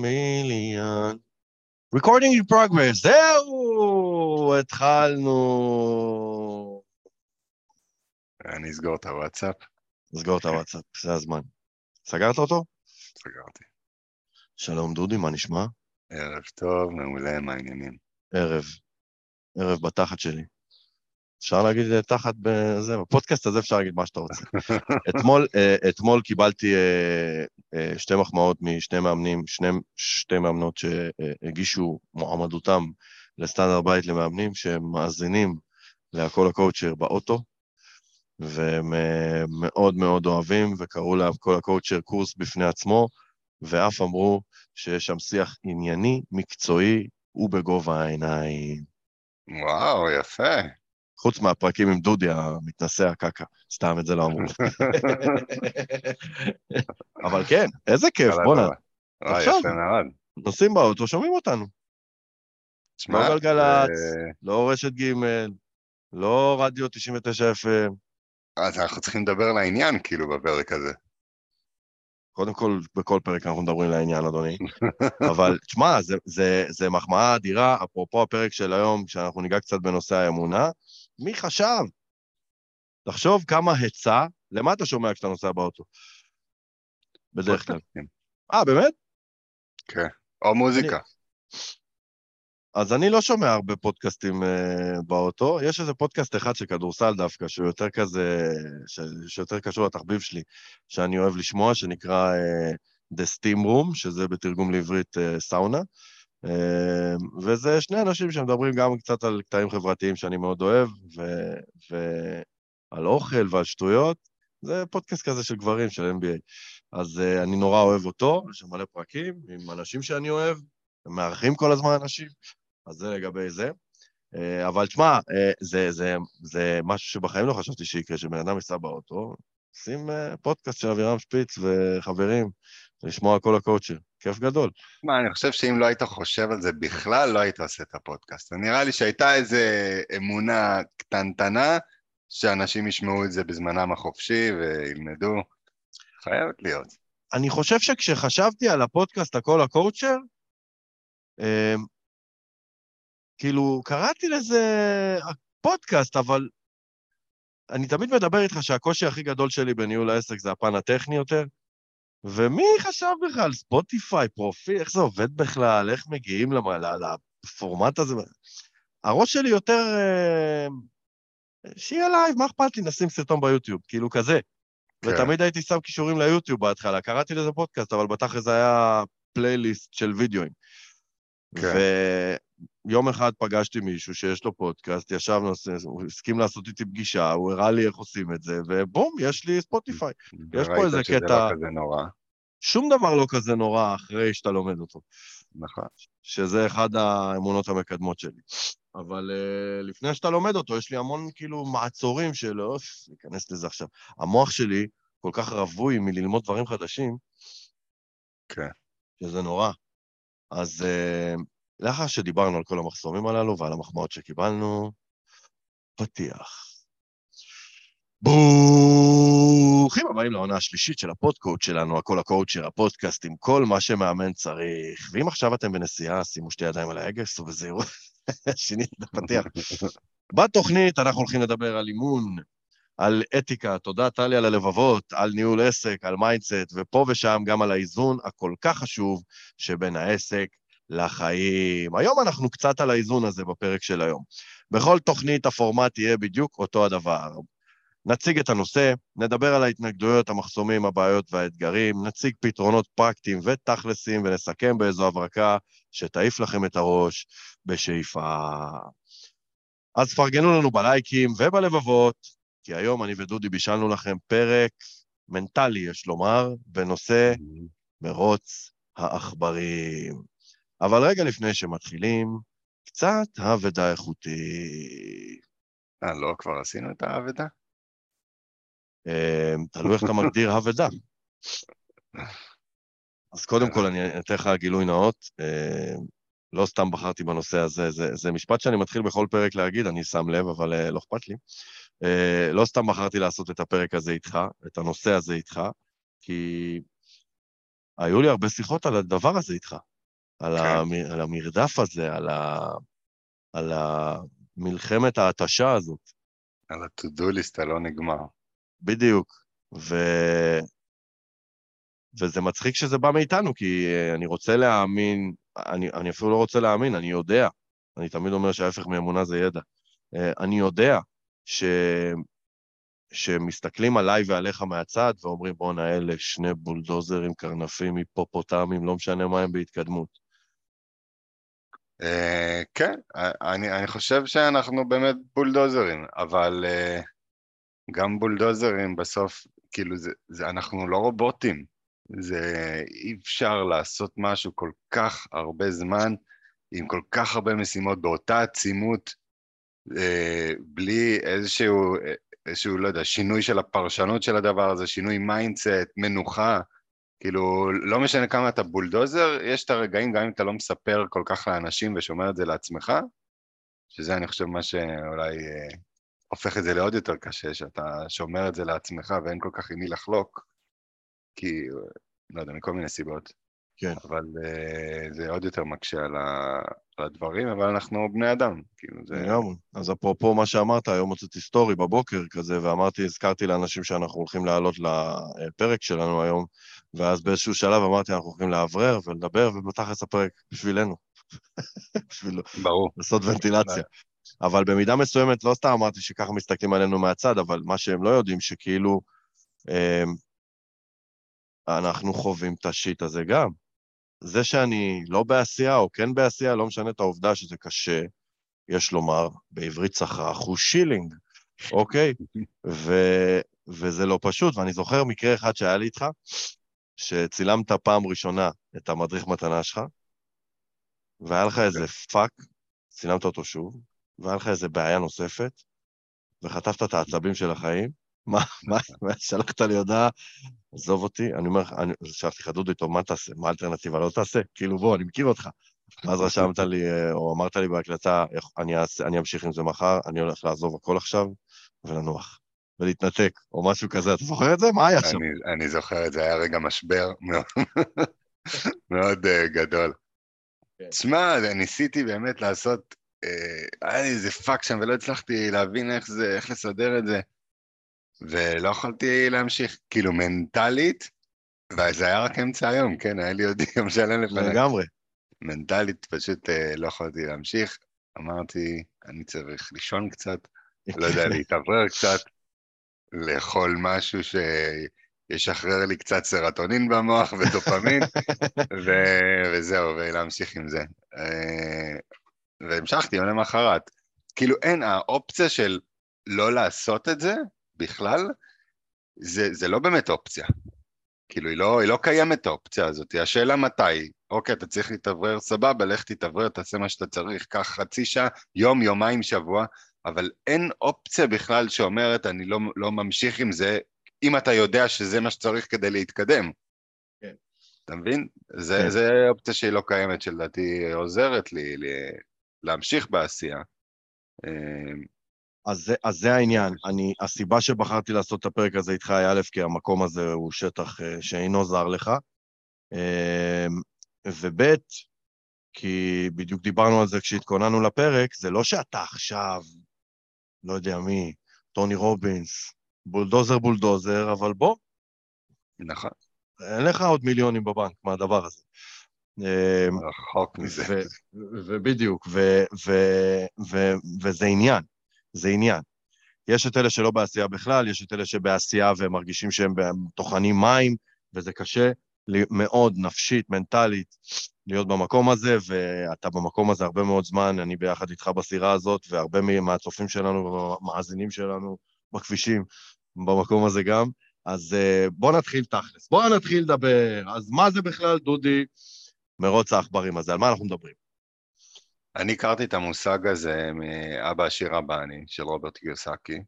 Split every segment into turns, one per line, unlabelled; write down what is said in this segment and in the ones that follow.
מיליון. Recording in progress, זהו, התחלנו.
אני אסגור את הוואטסאפ.
נסגור את הוואטסאפ, זה הזמן. סגרת אותו?
סגרתי.
שלום דודי, מה נשמע?
ערב טוב, מעולה, מה העניינים?
ערב. ערב בתחת שלי. אפשר להגיד אה, תחת בזה, בפודקאסט הזה אפשר להגיד מה שאתה רוצה. אתמול, אה, אתמול קיבלתי אה, שתי מחמאות משני מאמנים, שני, שתי מאמנות שהגישו מועמדותם לסטנדרט בית למאמנים, שהם מאזינים להכל הקואוצ'ר באוטו, והם מאוד מאוד אוהבים, וקראו להם כל הקואוצ'ר קורס בפני עצמו, ואף אמרו שיש שם שיח ענייני, מקצועי ובגובה העיניים.
וואו, יפה.
חוץ מהפרקים עם דודי המתנשא הקקה, סתם את זה לא אמרו. אבל כן, איזה כיף, בואנה.
וואי,
עכשיו. נוסעים באוטו, שומעים אותנו. לא גלגלצ,
אה,
לא רשת ג', לא רדיו 99 FM.
אז אנחנו צריכים לדבר לעניין, כאילו, בפרק הזה.
קודם כל, בכל פרק אנחנו מדברים לעניין, אדוני. אבל תשמע, זה, זה, זה מחמאה אדירה, אפרופו הפרק של היום, שאנחנו ניגע קצת בנושא האמונה. מי חשב? תחשוב כמה היצע, למה אתה שומע כשאתה נוסע באוטו? בדרך כלל.
פודקאסטים.
אה, באמת?
כן. או מוזיקה.
אז אני לא שומע הרבה פודקאסטים uh, באוטו. יש איזה פודקאסט אחד של כדורסל דווקא, שהוא יותר כזה, ש... שיותר קשור לתחביב שלי, שאני אוהב לשמוע, שנקרא uh, The Steam Room, שזה בתרגום לעברית uh, סאונה. Uh, וזה שני אנשים שמדברים גם קצת על קטעים חברתיים שאני מאוד אוהב, ו... ועל אוכל ועל שטויות. זה פודקאסט כזה של גברים, של NBA. אז uh, אני נורא אוהב אותו, יש מלא פרקים עם אנשים שאני אוהב, הם מארחים כל הזמן אנשים. אז זה לגבי זה. אה, אבל תשמע, אה, זה, זה, זה משהו שבחיים לא חשבתי שיקרה, שבן אדם ייסע באוטו, שים אה, פודקאסט של אבירם שפיץ וחברים, לשמוע כל הקואוצ'ר. כיף גדול.
מה, אני חושב שאם לא היית חושב על זה בכלל, לא היית עושה את הפודקאסט. נראה לי שהייתה איזו אמונה קטנטנה, שאנשים ישמעו את זה בזמנם החופשי וילמדו. חייבת להיות.
אני חושב שכשחשבתי על הפודקאסט הכל הקואוצ'ר, אה, כאילו, קראתי לזה פודקאסט, אבל אני תמיד מדבר איתך שהקושי הכי גדול שלי בניהול העסק זה הפן הטכני יותר, ומי חשב בכלל? ספוטיפיי, פרופיל, איך זה עובד בכלל? איך מגיעים לפורמט הזה? הראש שלי יותר... אה, שיהיה לייב, מה אכפת לי? נשים סרטון ביוטיוב, כאילו כזה.
כן.
ותמיד הייתי שם קישורים ליוטיוב בהתחלה, קראתי לזה פודקאסט, אבל בתכל'ס זה היה פלייליסט של וידאוים.
כן.
ויום אחד פגשתי מישהו שיש לו פודקאסט, ישבנו, הוא הסכים לעשות איתי פגישה, הוא הראה לי איך עושים את זה, ובום, יש לי ספוטיפיי. יש פה איזה
שזה
קטע-
לא כזה נורא.
שום דבר לא כזה נורא אחרי שאתה לומד אותו,
נכון.
שזה אחד האמונות המקדמות שלי. אבל uh, לפני שאתה לומד אותו, יש לי המון כאילו מעצורים של, אוף, ניכנס לזה עכשיו. המוח שלי כל כך רווי מללמוד דברים חדשים,
כן.
שזה נורא. אז uh, לאחר שדיברנו על כל המחסומים הללו ועל המחמאות שקיבלנו, פתיח. ברוכים הבאים לעונה השלישית של הפודקאסט שלנו, הכל הקואוצ'ר, הפודקאסט עם כל מה שמאמן צריך. ואם עכשיו אתם בנסיעה, שימו שתי ידיים על ההגה, סעו. שיניתי את הפתיח. בתוכנית אנחנו הולכים לדבר על אימון, על אתיקה, תודה טלי על הלבבות, על ניהול עסק, על mindset, ופה ושם גם על האיזון הכל כך חשוב שבין העסק לחיים. היום אנחנו קצת על האיזון הזה בפרק של היום. בכל תוכנית הפורמט יהיה בדיוק אותו הדבר. נציג את הנושא, נדבר על ההתנגדויות, המחסומים, הבעיות והאתגרים, נציג פתרונות פרקטיים ותכלסים, ונסכם באיזו הברקה שתעיף לכם את הראש בשאיפה. אז פרגנו לנו בלייקים ובלבבות, כי היום אני ודודי בישלנו לכם פרק מנטלי, יש לומר, בנושא מרוץ העכברים. אבל רגע לפני שמתחילים, קצת אבדה איכותי.
אה, לא, כבר עשינו את האבדה?
אה, תלוי איך אתה מגדיר אבדה. אז קודם כל אני אתן לך גילוי נאות, אה, לא סתם בחרתי בנושא הזה, זה, זה משפט שאני מתחיל בכל פרק להגיד, אני שם לב, אבל אה, לא אכפת לי. אה, לא סתם בחרתי לעשות את הפרק הזה איתך, את הנושא הזה איתך, כי היו לי הרבה שיחות על הדבר הזה איתך, על,
כן.
המ, על המרדף הזה, על, ה, על המלחמת ההתשה הזאת.
על ה-to-do list הלא נגמר.
בדיוק. ו... וזה מצחיק שזה בא מאיתנו, כי אה, אני רוצה להאמין, אני, אני אפילו לא רוצה להאמין, אני יודע. אני תמיד אומר שההפך מאמונה זה ידע. אה, אני יודע ש... שמסתכלים עליי ועליך מהצד ואומרים, בואנה, אלה שני בולדוזרים, קרנפים, היפופוטמים, לא משנה מה הם בהתקדמות.
Uh, כן, אני, אני חושב שאנחנו באמת בולדוזרים, אבל uh, גם בולדוזרים בסוף, כאילו, זה, זה, אנחנו לא רובוטים. זה אי אפשר לעשות משהו כל כך הרבה זמן, עם כל כך הרבה משימות באותה עצימות, אה, בלי איזשהו, איזשהו, לא יודע, שינוי של הפרשנות של הדבר הזה, שינוי mindset, מנוחה. כאילו, לא משנה כמה אתה בולדוזר, יש את הרגעים, גם אם אתה לא מספר כל כך לאנשים ושומר את זה לעצמך, שזה אני חושב מה שאולי אה, הופך את זה לעוד יותר קשה, שאתה שומר את זה לעצמך ואין כל כך עם מי לחלוק, כי, לא יודע, מכל מיני סיבות.
כן.
אבל אה, זה עוד יותר מקשה על, ה, על הדברים, אבל אנחנו בני אדם, כאילו זה...
לגמרי. אז אפרופו מה שאמרת, היום הוצאתי סטורי בבוקר כזה, ואמרתי, הזכרתי לאנשים שאנחנו הולכים לעלות לפרק שלנו היום, ואז באיזשהו שלב אמרתי, אנחנו הולכים לאוורר ולדבר, ובתכלס הפרק בשבילנו. בשביל
ברור.
לעשות ונטילציה. אבל במידה מסוימת, לא סתם אמרתי שככה מסתכלים עלינו מהצד, אבל מה שהם לא יודעים, שכאילו, אה, אנחנו חווים את ה shit הזה גם. זה שאני לא בעשייה או כן בעשייה, לא משנה את העובדה שזה קשה, יש לומר, בעברית צחה הוא challenging, אוקיי? ו, וזה לא פשוט, ואני זוכר מקרה אחד שהיה לי איתך, שצילמת פעם ראשונה את המדריך מתנה שלך, והיה לך איזה פאק, צילמת אותו שוב, והיה לך איזה בעיה נוספת, וחטפת את העצבים של החיים, מה, מה, שלחת לי הודעה, עזוב אותי, אני אומר לך, שלחתי לך דודו איתו, מה תעשה? מה האלטרנטיבה? לא תעשה? כאילו, בוא, אני מכיר אותך. ואז רשמת לי, אה, או אמרת לי בהקלטה, אני, אני אמשיך עם זה מחר, אני הולך לעזוב הכל עכשיו ולנוח. ולהתנתק, או משהו כזה. אתה זוכר את זה? מה היה שם?
אני, אני זוכר את זה, היה רגע משבר מאוד, מאוד uh, גדול. כן. תשמע, ניסיתי באמת לעשות, אה, היה לי איזה פאק שם ולא הצלחתי להבין איך זה, איך לסדר את זה. ולא יכולתי להמשיך, כאילו מנטלית, וזה היה רק אמצע היום, כן, היה לי עוד יום שלם לפני.
לגמרי.
מנטלית פשוש אה, לא יכולתי להמשיך, אמרתי, אני צריך לישון קצת, לא יודע, להתאוורר קצת, לאכול משהו שישחרר לי קצת סרטונין במוח ודופמין, ו- וזהו, ולהמשיך עם זה. אה, והמשכתי יום למחרת. כאילו אין, האופציה של לא לעשות את זה, בכלל, זה, זה לא באמת אופציה. כאילו, היא לא, היא לא קיימת האופציה הזאת. השאלה מתי. אוקיי, אתה צריך להתאוורר, סבבה, לך תתאוורר, תעשה מה שאתה צריך, קח חצי שעה, יום, יומיים, שבוע, אבל אין אופציה בכלל שאומרת, אני לא, לא ממשיך עם זה, אם אתה יודע שזה מה שצריך כדי להתקדם. כן. אתה מבין? זה, כן. זה אופציה שהיא לא קיימת, שלדעתי עוזרת לי, לי להמשיך בעשייה. אה,
אז זה, אז זה העניין. אני, הסיבה שבחרתי לעשות את הפרק הזה איתך היא א', כי המקום הזה הוא שטח uh, שאינו זר לך, uh, וב', כי בדיוק דיברנו על זה כשהתכוננו לפרק, זה לא שאתה עכשיו, לא יודע מי, טוני רובינס, בולדוזר בולדוזר, אבל בוא.
נכון.
אין לך עוד מיליונים בבנק מהדבר הזה.
אמ, רחוק מזה.
ובדיוק, וזה עניין. זה עניין. יש את אלה שלא בעשייה בכלל, יש את אלה שבעשייה והם מרגישים שהם טוחנים מים, וזה קשה מאוד, נפשית, מנטלית, להיות במקום הזה, ואתה במקום הזה הרבה מאוד זמן, אני ביחד איתך בסירה הזאת, והרבה מהצופים שלנו ומהמאזינים שלנו בכבישים, במקום הזה גם. אז אה, בוא נתחיל תכלס, בוא נתחיל לדבר. אז מה זה בכלל, דודי, מרוץ העכברים הזה? על מה אנחנו מדברים?
אני הכרתי את המושג הזה מאבא עשיר רבני של רוברט קיוסקי,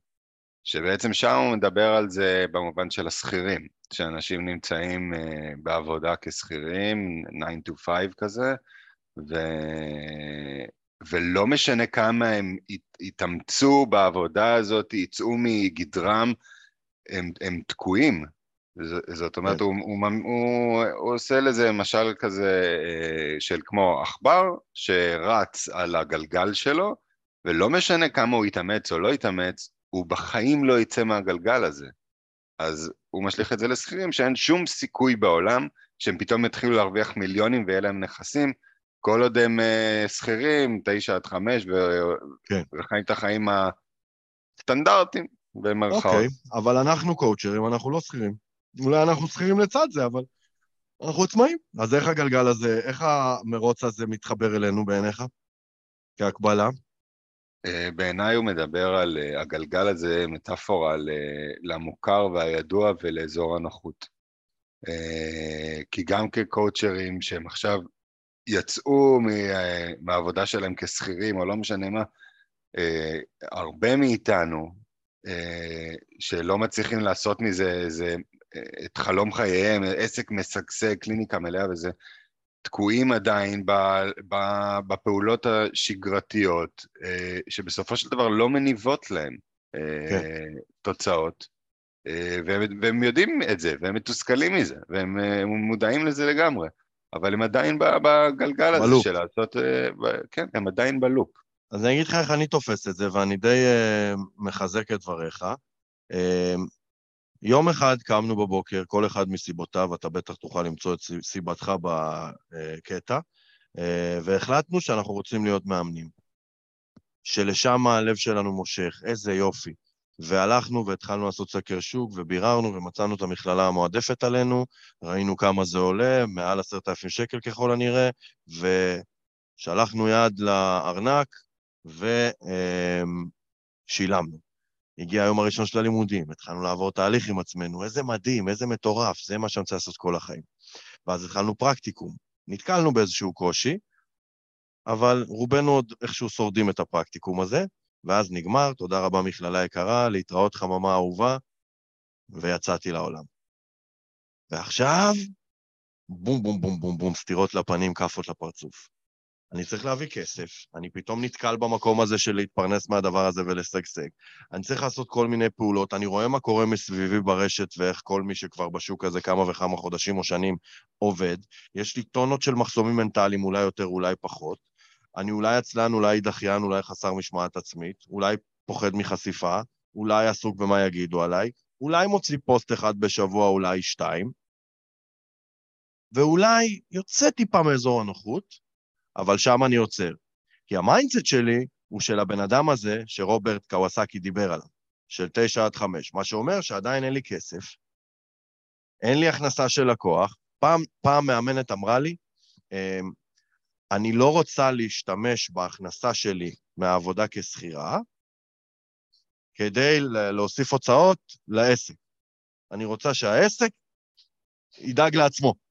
שבעצם שם הוא מדבר על זה במובן של השכירים, שאנשים נמצאים uh, בעבודה כשכירים, 9 to 5 כזה, ו... ולא משנה כמה הם יתאמצו בעבודה הזאת, יצאו מגדרם, הם, הם תקועים. זאת אומרת, הוא, הוא, הוא, הוא עושה לזה משל כזה אה, של כמו עכבר שרץ על הגלגל שלו, ולא משנה כמה הוא יתאמץ או לא יתאמץ, הוא בחיים לא יצא מהגלגל הזה. אז הוא משליך את זה לשכירים שאין שום סיכוי בעולם שהם פתאום יתחילו להרוויח מיליונים ויהיה להם נכסים, כל עוד הם שכירים, תשע עד חמש, כן. וחיים את החיים הסטנדרטיים, במרכאות.
אוקיי, אבל אנחנו קואוצ'רים, אנחנו לא שכירים. אולי אנחנו שכירים לצד זה, אבל אנחנו עצמאים. אז איך הגלגל הזה, איך המרוץ הזה מתחבר אלינו בעיניך? כהקבלה?
אה, בעיניי הוא מדבר על אה, הגלגל הזה, מטאפורה למוכר והידוע ולאזור הנוחות. כי גם כקואוצ'רים שהם עכשיו יצאו מהעבודה שלהם כשכירים או לא משנה מה, הרבה מאיתנו שלא מצליחים לעשות מזה איזה את חלום חייהם, עסק משגשג, קליניקה מלאה וזה, תקועים עדיין בפעולות השגרתיות, אה, שבסופו של דבר לא מניבות להם אה, כן. תוצאות, אה, והם, והם יודעים את זה, והם מתוסכלים מזה, והם מודעים לזה לגמרי, אבל הם עדיין בגלגל הזה של לעשות, כן, הם עדיין בלופ.
אז אני אגיד לך איך אני תופס את זה, ואני די מחזק את דבריך. יום אחד קמנו בבוקר, כל אחד מסיבותיו, אתה בטח תוכל למצוא את סיבתך בקטע, אה, והחלטנו שאנחנו רוצים להיות מאמנים. שלשם הלב שלנו מושך, איזה יופי. והלכנו והתחלנו לעשות סקר שוק, וביררנו ומצאנו את המכללה המועדפת עלינו, ראינו כמה זה עולה, מעל עשרת אלפים שקל ככל הנראה, ושלחנו יד לארנק ושילמנו. הגיע היום הראשון של הלימודים, התחלנו לעבור תהליך עם עצמנו, איזה מדהים, איזה מטורף, זה מה שאני רוצה לעשות כל החיים. ואז התחלנו פרקטיקום. נתקלנו באיזשהו קושי, אבל רובנו עוד איכשהו שורדים את הפרקטיקום הזה, ואז נגמר, תודה רבה מכללה יקרה, להתראות חממה אהובה, ויצאתי לעולם. ועכשיו, בום בום בום בום בום, סטירות לפנים, כאפות לפרצוף. אני צריך להביא כסף, אני פתאום נתקל במקום הזה של להתפרנס מהדבר הזה ולשגשג. אני צריך לעשות כל מיני פעולות, אני רואה מה קורה מסביבי ברשת ואיך כל מי שכבר בשוק הזה כמה וכמה חודשים או שנים עובד. יש לי טונות של מחסומים מנטליים, אולי יותר, אולי פחות. אני אולי עצלן, אולי דחיין, אולי חסר משמעת עצמית, אולי פוחד מחשיפה, אולי עסוק במה יגידו עליי, אולי מוציא פוסט אחד בשבוע, אולי שתיים, ואולי יוצא טיפה מאזור הנוחות, אבל שם אני עוצר. כי ה mindset שלי הוא של הבן אדם הזה שרוברט קיוסאקי דיבר עליו, של תשע עד חמש, מה שאומר שעדיין אין לי כסף, אין לי הכנסה של לקוח. פעם, פעם מאמנת אמרה לי, אמ, אני לא רוצה להשתמש בהכנסה שלי מהעבודה כשכירה כדי להוסיף הוצאות לעסק. אני רוצה שהעסק ידאג לעצמו.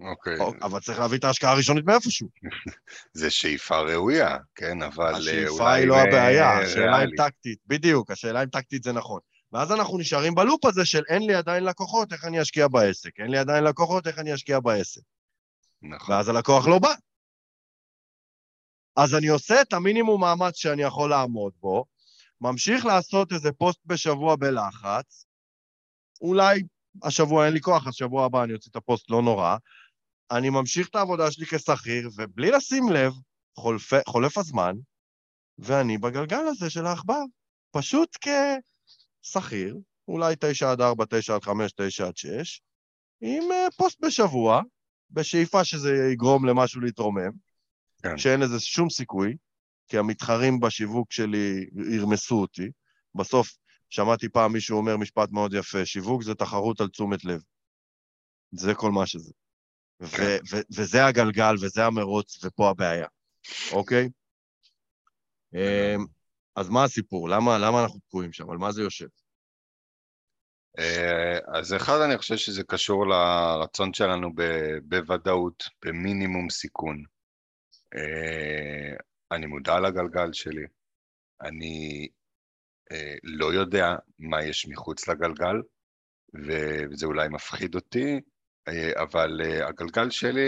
אוקיי.
אבל צריך להביא את ההשקעה הראשונית מאיפשהו.
זה שאיפה ראויה, כן, אבל
השאיפה היא לא הבעיה, השאלה אם טקטית, בדיוק, השאלה אם טקטית זה נכון. ואז אנחנו נשארים בלופ הזה של אין לי עדיין לקוחות, איך אני אשקיע בעסק? אין לי עדיין לקוחות, איך אני אשקיע בעסק? נכון. ואז הלקוח לא בא. אז אני עושה את המינימום מאמץ שאני יכול לעמוד בו, ממשיך לעשות איזה פוסט בשבוע בלחץ, אולי השבוע אין לי כוח, אז שבוע הבא אני אוציא את הפוסט, לא נורא, אני ממשיך את העבודה שלי כשכיר, ובלי לשים לב, חולף, חולף הזמן, ואני בגלגל הזה של העכבר, פשוט כשכיר, אולי תשע עד ארבע, תשע עד חמש, תשע עד שש, עם uh, פוסט בשבוע, בשאיפה שזה יגרום למשהו להתרומם, כן. שאין לזה שום סיכוי, כי המתחרים בשיווק שלי ירמסו אותי. בסוף, שמעתי פעם מישהו אומר משפט מאוד יפה, שיווק זה תחרות על תשומת לב. זה כל מה שזה. כן. וזה הגלגל, וזה המרוץ, ופה הבעיה, אוקיי? אמ, אז מה הסיפור? למה, למה אנחנו תקועים שם? על מה זה יושב?
אה, אז אחד, אני חושב שזה קשור לרצון שלנו בוודאות, במינימום סיכון. אה, אני מודע לגלגל שלי, אני אה, לא יודע מה יש מחוץ לגלגל, וזה אולי מפחיד אותי, אבל אה, הגלגל שלי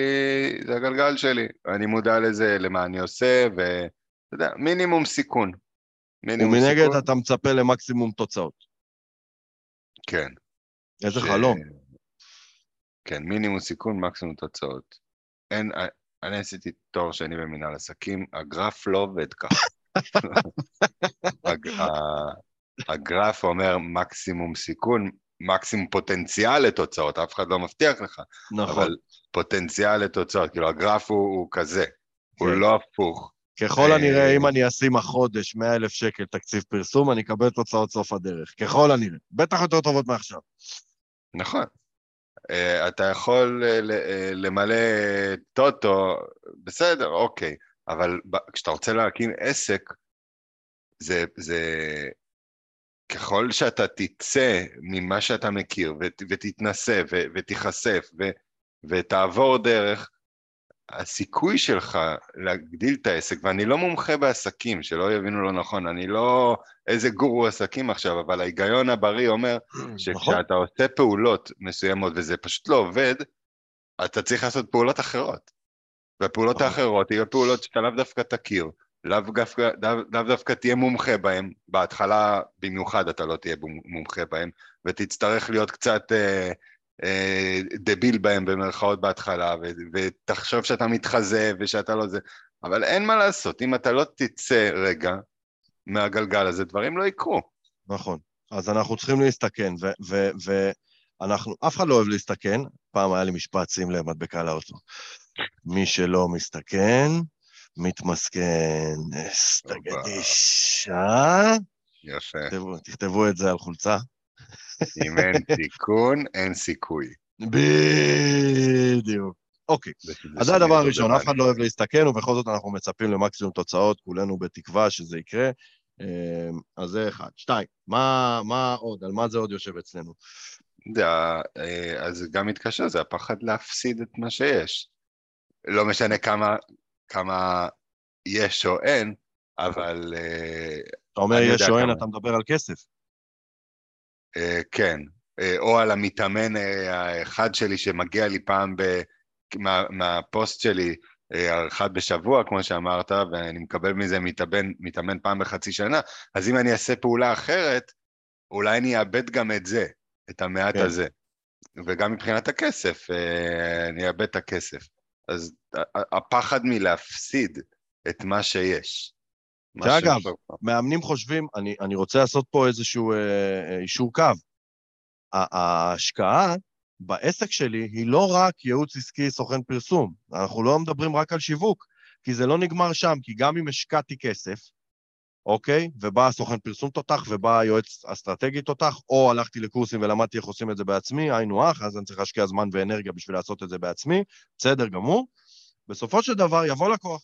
זה הגלגל שלי, אני מודע לזה, למה אני עושה, ואתה יודע, מינימום סיכון.
מינימום ומנגד סיכון. אתה מצפה למקסימום תוצאות.
כן.
איזה חלום.
כן, מינימום סיכון, מקסימום תוצאות. אין, אני עשיתי תואר שני במנהל עסקים, הגרף לא עובד ככה. הג, הגרף אומר מקסימום סיכון, מקסימום פוטנציאל לתוצאות, אף אחד לא מבטיח לך.
נכון.
אבל פוטנציאל לתוצאות, כאילו הגרף הוא, הוא כזה, הוא
כן.
לא הפוך.
ככל
אה,
הנראה, אם אני אשים החודש 100 אלף שקל תקציב פרסום, אני אקבל תוצאות סוף הדרך. ככל הנראה. בטח יותר טובות מעכשיו.
נכון. אה, אתה יכול אה, אה, למלא טוטו, בסדר, אוקיי, אבל כשאתה רוצה להקים עסק, זה, זה... ככל שאתה תצא ממה שאתה מכיר ות, ותתנסה ו, ותיחשף ו, ותעבור דרך, הסיכוי שלך להגדיל את העסק, ואני לא מומחה בעסקים, שלא יבינו לא נכון, אני לא איזה גורו עסקים עכשיו, אבל ההיגיון הבריא אומר
נכון?
שכשאתה עושה פעולות מסוימות וזה פשוט לא עובד, אתה צריך לעשות פעולות אחרות. והפעולות
נכון.
האחרות יהיו פעולות שאתה לאו דווקא תכיר, לאו דווקא, לאו, דווקא תהיה מומחה בהן, בהתחלה במיוחד אתה לא תהיה מומחה בהן, ותצטרך להיות קצת אה, אה, דביל בהן במרכאות בהתחלה, ו, ותחשוב שאתה מתחזה ושאתה לא זה, אבל אין מה לעשות, אם אתה לא תצא רגע מהגלגל הזה, דברים לא יקרו.
נכון. אז אנחנו צריכים להסתכן, ואנחנו, אף אחד לא אוהב להסתכן. פעם היה לי משפט, שים לב, מדבקה לאוטו. מי שלא מסתכן, מתמסכן. אסטגדיש, אה?
יפה.
תכתבו- תכתבו את זה על חולצה.
אם אין סיכון, אין סיכוי.
בדיוק. אוקיי, אז זה הדבר הראשון, אף אחד לא אוהב להסתכן, ובכל זאת אנחנו מצפים למקסימום תוצאות, כולנו בתקווה שזה יקרה. אמ, אז זה אחד. שתיים, מה, מה עוד? על מה זה עוד יושב אצלנו?
זה, אה, אז גם מתקשר, זה הפחד להפסיד את מה שיש. לא משנה כמה, כמה יש או אין, אבל אה,
אתה אומר יש שואן,
כמה.
אתה מדבר על כסף.
אה, כן. אה, או על המתאמן האחד שלי שמגיע לי פעם ב, מה, מהפוסט שלי, אחד בשבוע, כמו שאמרת, ואני מקבל מזה מתאמן, מתאמן פעם בחצי שנה, אז אם אני אעשה פעולה אחרת, אולי אני אאבד גם את זה, את המעט
כן.
הזה. וגם מבחינת הכסף, אני אאבד את הכסף. אז הפחד מלהפסיד את מה שיש. מה
שאגב,
שעכשיו-
מאמנים חושבים, אני, אני רוצה לעשות פה איזשהו אה, אה, אישור קו. ההשקעה בעסק שלי היא לא רק ייעוץ עסקי סוכן פרסום. אנחנו לא מדברים רק על שיווק, כי זה לא נגמר שם, כי גם אם השקעתי כסף, אוקיי? ובא הסוכן פרסום תותח ובא היועץ אסטרטגי תותח, או הלכתי לקורסים ולמדתי איך עושים את זה בעצמי, היינו הך, אז אני צריך להשקיע זמן ואנרגיה בשביל לעשות את זה בעצמי, בסדר גמור. בסופו של דבר יבוא לקוח.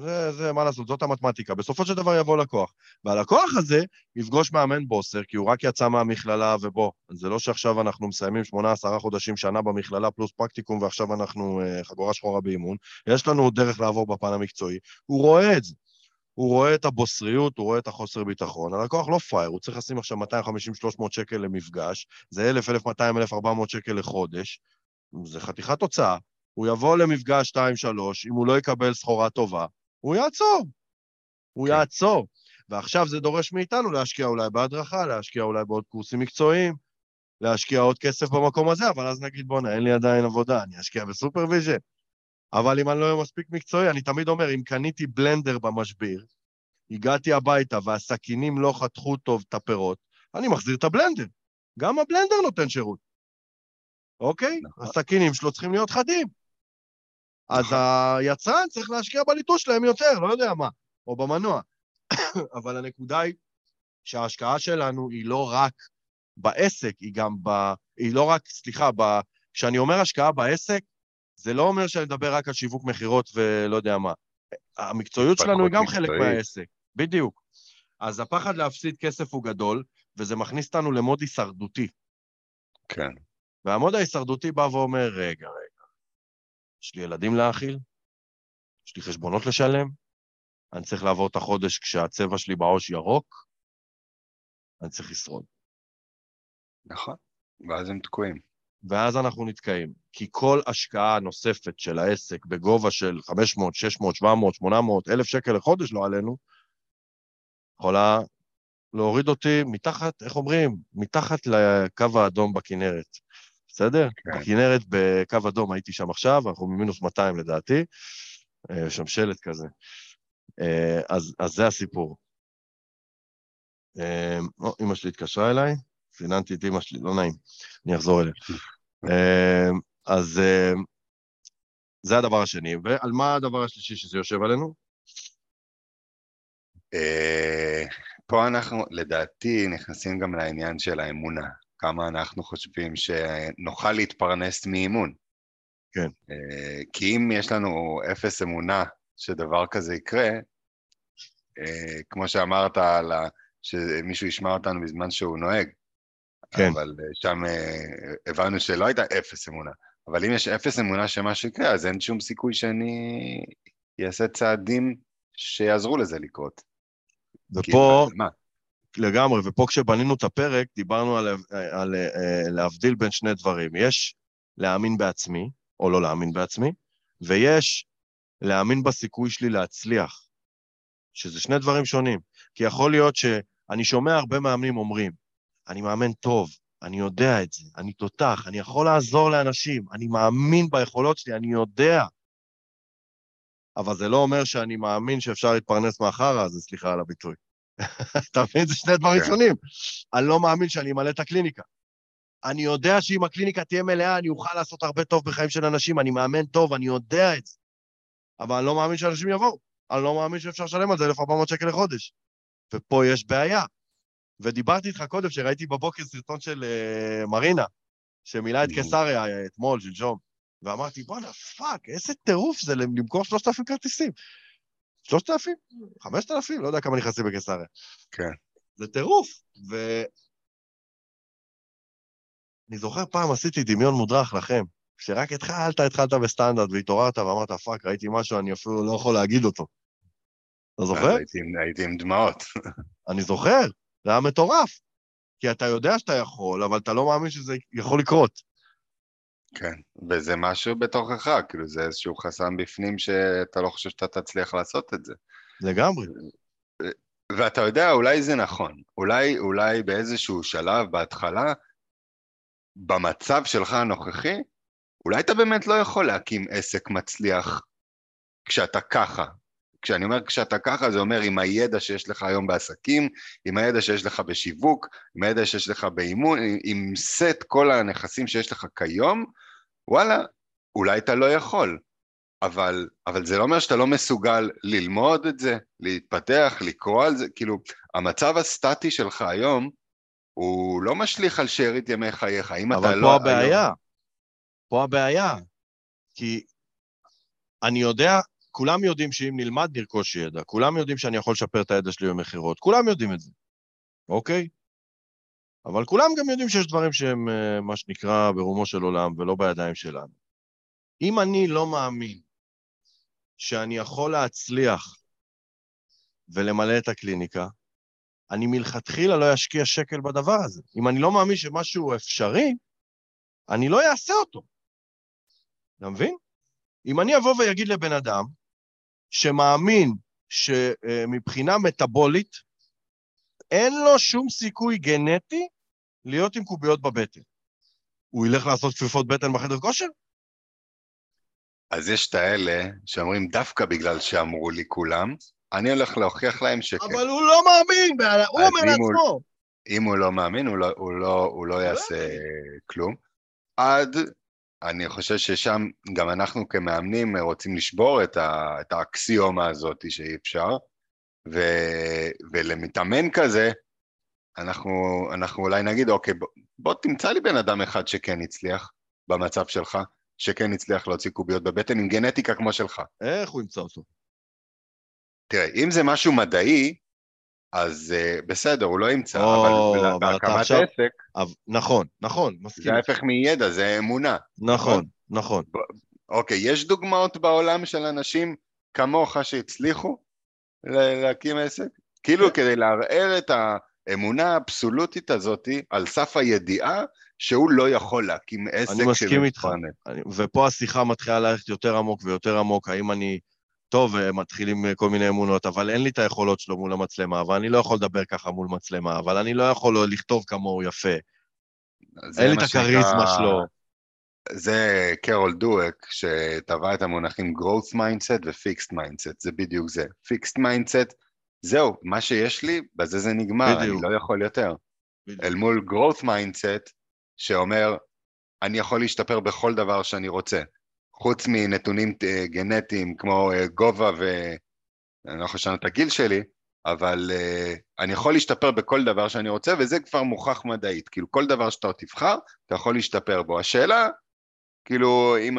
זה, זה מה לעשות, זאת המתמטיקה. בסופו של דבר יבוא לקוח. והלקוח הזה יפגוש מאמן בוסר, כי הוא רק יצא מהמכללה ובוא. זה לא שעכשיו אנחנו מסיימים שמונה, עשרה חודשים, שנה במכללה פלוס פרקטיקום, ועכשיו אנחנו uh, חגורה שחורה באימון. יש לנו עוד דרך לעבור בפן המקצועי. הוא רואה את זה. הוא רואה את הבוסריות, הוא רואה את החוסר ביטחון. הלקוח לא פראייר, הוא צריך לשים עכשיו 250-300 שקל למפגש, זה 1,000, 1,200, 1,400 שקל לחודש. זה חתיכת הוצאה. הוא יבוא למפגש 2-3, אם הוא לא יקבל סחורה טובה, הוא יעצור. הוא
כן.
יעצור. ועכשיו זה דורש מאיתנו להשקיע אולי בהדרכה, להשקיע אולי בעוד קורסים מקצועיים, להשקיע עוד כסף במקום הזה, אבל אז נגיד, בואנה, אין לי עדיין עבודה, אני אשקיע ב supervision. אבל אם אני לא אהיה מספיק מקצועי, אני תמיד אומר, אם קניתי בלנדר במשביר, הגעתי הביתה והסכינים לא חתכו טוב את הפירות, אני מחזיר את הבלנדר. גם הבלנדר נותן שירות, אוקיי?
נכון.
הסכינים שלו צריכים להיות חדים. אז
נכון.
היצרן צריך להשקיע בליטוש שלהם יותר, לא יודע מה, או במנוע. אבל הנקודה היא שההשקעה שלנו היא לא רק בעסק, היא גם ב... היא לא רק, סליחה, ב... כשאני אומר השקעה בעסק, זה לא אומר שאני מדבר רק על שיווק מכירות ולא יודע מה. המקצועיות שלנו היא גם חלק. מהעסק, בדיוק. אז הפחד להפסיד כסף הוא גדול, וזה מכניס אותנו למוד הישרדותי.
כן,
והמוד ההישרדותי בא ואומר, רגע, רגע, יש לי ילדים להאכיל, יש לי חשבונות לשלם, אני צריך לעבור את החודש כשהצבע שלי בעו"ש ירוק, אני צריך לשרוד.
נכון. ואז הם תקועים.
ואז אנחנו נתקעים. כי כל השקעה נוספת של העסק בגובה של 500, 600, 700, 800, 1,000 שקל לחודש, לא עלינו, יכולה להוריד אותי מתחת, איך אומרים? מתחת לקו האדום בכנרת. בסדר?
כן.
בכנרת בקו אדום, הייתי שם עכשיו, אנחנו ממינוס 200 לדעתי, אה, שם שלט כזה. אה, אז, אז זה הסיפור. אה, אמא שלי התקשרה אליי, סיננתי את אמא שלי, לא נעים, אני אחזור אליה. אה, אז אה, זה הדבר השני. ועל מה הדבר השלישי שזה יושב עלינו?
אה, פה אנחנו, לדעתי, נכנסים גם לעניין של האמונה. כמה אנחנו חושבים שנוכל להתפרנס מאימון.
כן.
אה, כי אם יש לנו אפס אמונה שדבר כזה יקרה, אה, כמו שאמרת, על ה- שמישהו ישמע אותנו בזמן שהוא נוהג,
כן.
אבל אה, שם אה, הבנו שלא הייתה אפס אמונה. אבל אם יש אפס אמונה שמשהו יקרה, אז אין שום סיכוי שאני אעשה צעדים שיעזרו לזה לקרות.
ופה,
מה?
לגמרי, ופה כשבנינו את הפרק, דיברנו על, על אה, להבדיל בין שני דברים. יש להאמין בעצמי, או לא להאמין בעצמי, ויש להאמין בסיכוי שלי להצליח, שזה שני דברים שונים. כי יכול להיות שאני שומע הרבה מאמנים אומרים, אני מאמן טוב, אני יודע את זה, אני תותח, אני יכול לעזור לאנשים, אני מאמין ביכולות שלי, אני יודע. אבל זה לא אומר שאני מאמין שאפשר להתפרנס מהחרא הזה, סליחה על הביטוי. אתה מבין? זה שני דברים
כן.
שונים. אני לא מאמין שאני אמלא את הקליניקה. אני יודע שאם הקליניקה תהיה מלאה, אני אוכל לעשות הרבה טוב בחיים של אנשים, אני מאמן טוב, אני יודע את זה. אבל אני לא מאמין שאנשים יבואו. אני לא מאמין שאפשר לשלם על זה 1,400 שקל לחודש. ופה יש בעיה. ודיברתי איתך קודם, שראיתי בבוקר סרטון של אה, מרינה, שמילא את
אהמ.
קיסריה אה, אתמול, שלשום, ואמרתי, בואנה, fuck, איזה טירוף זה למכור 3,000 כרטיסים. 3,000? 5,000? לא יודע כמה נכנסים בקיסריה.
כן.
זה טירוף. ו... אני זוכר פעם עשיתי דמיון מודרך לכם, כשרק התחלת, התחלת בסטנדאפ והתעוררת ואמרת, fuck, ראיתי משהו, אני אפילו לא יכול להגיד אותו. אתה זוכר?
הייתי, הייתי עם דמעות.
אני זוכר, זה היה מטורף. כי אתה יודע שאתה יכול, אבל אתה לא מאמין שזה יכול לקרות.
כן, וזה משהו בתוכך, כאילו זה איזשהו חסם בפנים שאתה לא חושב שאתה תצליח לעשות את זה.
לגמרי.
ואתה יודע, אולי זה נכון. אולי, אולי באיזשהו שלב, בהתחלה, במצב שלך הנוכחי, אולי אתה באמת לא יכול להקים עסק מצליח כשאתה ככה. כשאני אומר כשאתה ככה, זה אומר עם הידע שיש לך היום בעסקים, עם הידע שיש לך בשיווק, עם הידע שיש לך באימון, עם- סט כל הנכסים שיש לך כיום, וואלה, אולי אתה לא יכול. אבל, אבל זה לא אומר שאתה לא מסוגל ללמוד את זה, להתפתח, לקרוא על זה, כאילו, המצב הסטטי שלך היום, הוא לא משליך על שארית ימי חייך. אם אתה
אבל
לא...
פה הבעיה,
היום-
פה הבעיה, כי אני יודע, כולם יודעים שאם נלמד נרכוש ידע, כולם יודעים שאני יכול לשפר את הידע שלי במכירות, כולם יודעים את זה, אוקיי? אבל כולם גם יודעים שיש דברים שהם אה, מה שנקרא ברומו של עולם ולא בידיים שלנו. אם אני לא מאמין שאני יכול להצליח ולמלא את הקליניקה, אני מלכתחילה לא אשקיע שקל בדבר הזה. אם אני לא מאמין שמשהו אפשרי, אני לא אעשה אותו. אתה מבין? אם אני אבוא ואגיד לבן אדם שמאמין שמבחינה מטאבולית אין לו שום סיכוי גנטי להיות עם קוביות בבטן, הוא ילך לעשות כפיפות בטן בחדר כושר?
אז יש את האלה שאומרים דווקא בגלל שאמרו לי כולם, אני הולך להוכיח להם שכן.
אבל הוא לא מאמין, הוא אומר
הוא-
לעצמו.
אם הוא לא מאמין, הוא לא, הוא לא, הוא לא יעשה כלום. עד, אני חושב ששם גם אנחנו כמאמנים רוצים לשבור את, ה, את האקסיומה הזאת שאי אפשר, ו, ולמתאמן כזה, אנחנו, אנחנו אולי נגיד, אוקיי, בוא, בוא תמצא לי בן אדם אחד שכן הצליח במצב שלך, שכן הצליח להוציא קוביות בבטן עם גנטיקה כמו שלך.
איך הוא ימצא אותו?
תראה, אם זה משהו מדעי, אז uh, בסדר, הוא לא ימצא,
או,
אבל
אבל
בהקמת
עכשיו-
עסק,
נכון, נכון, מסכים.
זה ההפך מידע, זה אמונה.
נכון, נכון.
אוקיי, יש דוגמאות בעולם של אנשים כמוך שהצליחו להקים עסק? כאילו
כן.
כדי לערער את האמונה האבסולוטית הזאת על סף הידיעה שהוא לא יכול להקים עסק
אני מסכים איתך. אני- ופה השיחה מתחילה ללכת יותר עמוק ויותר עמוק, האם אני טוב, אה, מתחילים אה, כל מיני אמונות, אבל אין לי את היכולות שלו מול המצלמה, ואני לא יכול לדבר ככה מול מצלמה, אבל אני לא יכול לכתוב כמוהו יפה. אין לי את הכריזמה שלו.
זה קרול דואק, שטבע את המונחים growth mindset ו-fixed mindset, זה בדיוק זה. fixed mindset, זהו, מה שיש לי, בזה זה נגמר, בדיוק. אני לא יכול יותר. בדיוק. אל מול growth mindset, שאומר, אני יכול להשתפר בכל דבר שאני רוצה. חוץ מנתונים אה, גנטיים כמו אה, גובה ו... אני לא יכול לשנות את הגיל שלי, אבל uh, אני יכול להשתפר בכל דבר שאני רוצה, וזה כבר מוכח מדעית. כאילו, כל דבר שאתה תבחר, אתה יכול להשתפר בו. השאלה, כאילו, אם...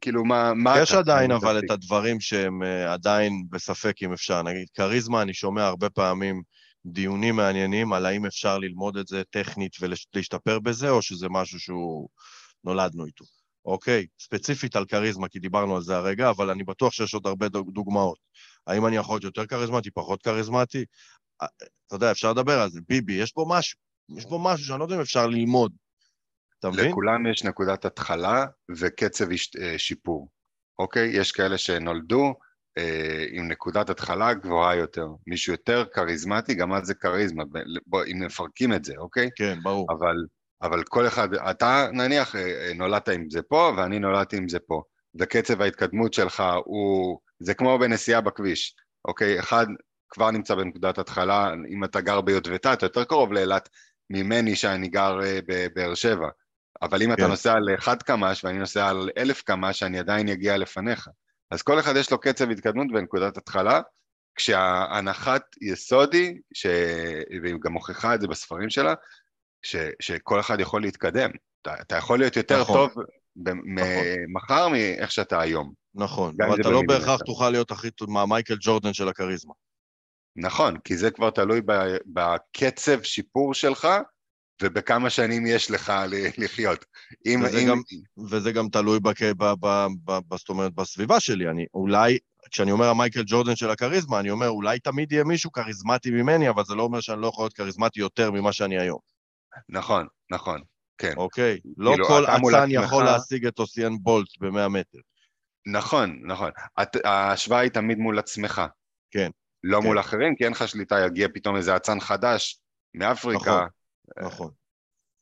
כאילו, מה, מה
יש אתה... עדיין אבל את הדברים שהם עדיין בספק אם אפשר. נגיד, כריזמה, אני שומע הרבה פעמים דיונים מעניינים על האם אפשר ללמוד את זה טכנית ולהשתפר בזה, או שזה משהו שהוא נולדנו איתו. אוקיי? ספציפית על כריזמה, כי דיברנו על זה הרגע, אבל אני בטוח שיש עוד הרבה דוגמאות. האם אני יכול להיות יותר כריזמטי, פחות כריזמטי? אה, אתה יודע, אפשר לדבר על זה. ביבי, יש בו משהו. יש בו משהו שאני לא יודע אם אפשר ללמוד. אתה מבין?
לכולם יש נקודת התחלה וקצב אה, שיפור, אוקיי? יש כאלה שנולדו אה, עם נקודת התחלה גבוהה יותר. מישהו יותר כריזמטי, גם אז זה כריזמה, בוא, אם מפרקים את זה, אוקיי?
כן, ברור.
אבל, אבל כל אחד, אתה נניח אה, נולדת עם זה פה ואני נולדתי עם זה פה, וקצב ההתקדמות שלך הוא, זה כמו בנסיעה בכביש, אוקיי? אחד כבר נמצא בנקודת התחלה, אם אתה גר ביוטבתה, אתה יותר קרוב לאילת ממני שאני גר אה, בבאר שבע. אבל אם כן. אתה נוסע על אחד קמ"ש ואני נוסע על אלף קמ"ש, אני עדיין אגיע לפניך. אז כל אחד יש לו קצב התקדמות בנקודת התחלה, כשההנחת יסוד היא, ש... והיא גם מוכיחה את זה בספרים שלה, ש... שכל אחד יכול להתקדם. אתה, אתה יכול להיות יותר נכון. טוב ב... נכון. מחר מאיך שאתה היום.
נכון, אבל אתה לא בהכרח תוכל להיות הכי טוב מהמייקל ג'ורדן של הכריזמה.
נכון, כי זה כבר תלוי בקצב שיפור שלך, ובכמה שנים יש לך לחיות.
אם, וזה, אם... גם, וזה גם תלוי, בק... ב, ב, ב, ב, זאת אומרת, בסביבה שלי. אני אולי, כשאני אומר המייקל ג'ורדן של הכריזמה, אני אומר, אולי תמיד יהיה מישהו כריזמטי ממני, אבל זה לא אומר שאני לא יכול להיות כריזמטי יותר ממה שאני היום.
נכון, נכון, כן.
אוקיי? לא כאילו, כל אצן יכול להשיג את אוסיאן בולט ב-100 מטר.
נכון, נכון. ההשוואה היא תמיד מול עצמך.
כן.
לא
כן.
מול אחרים, כי אין לך שליטה, יגיע פתאום איזה אצן חדש מאפריקה.
נכון. נכון.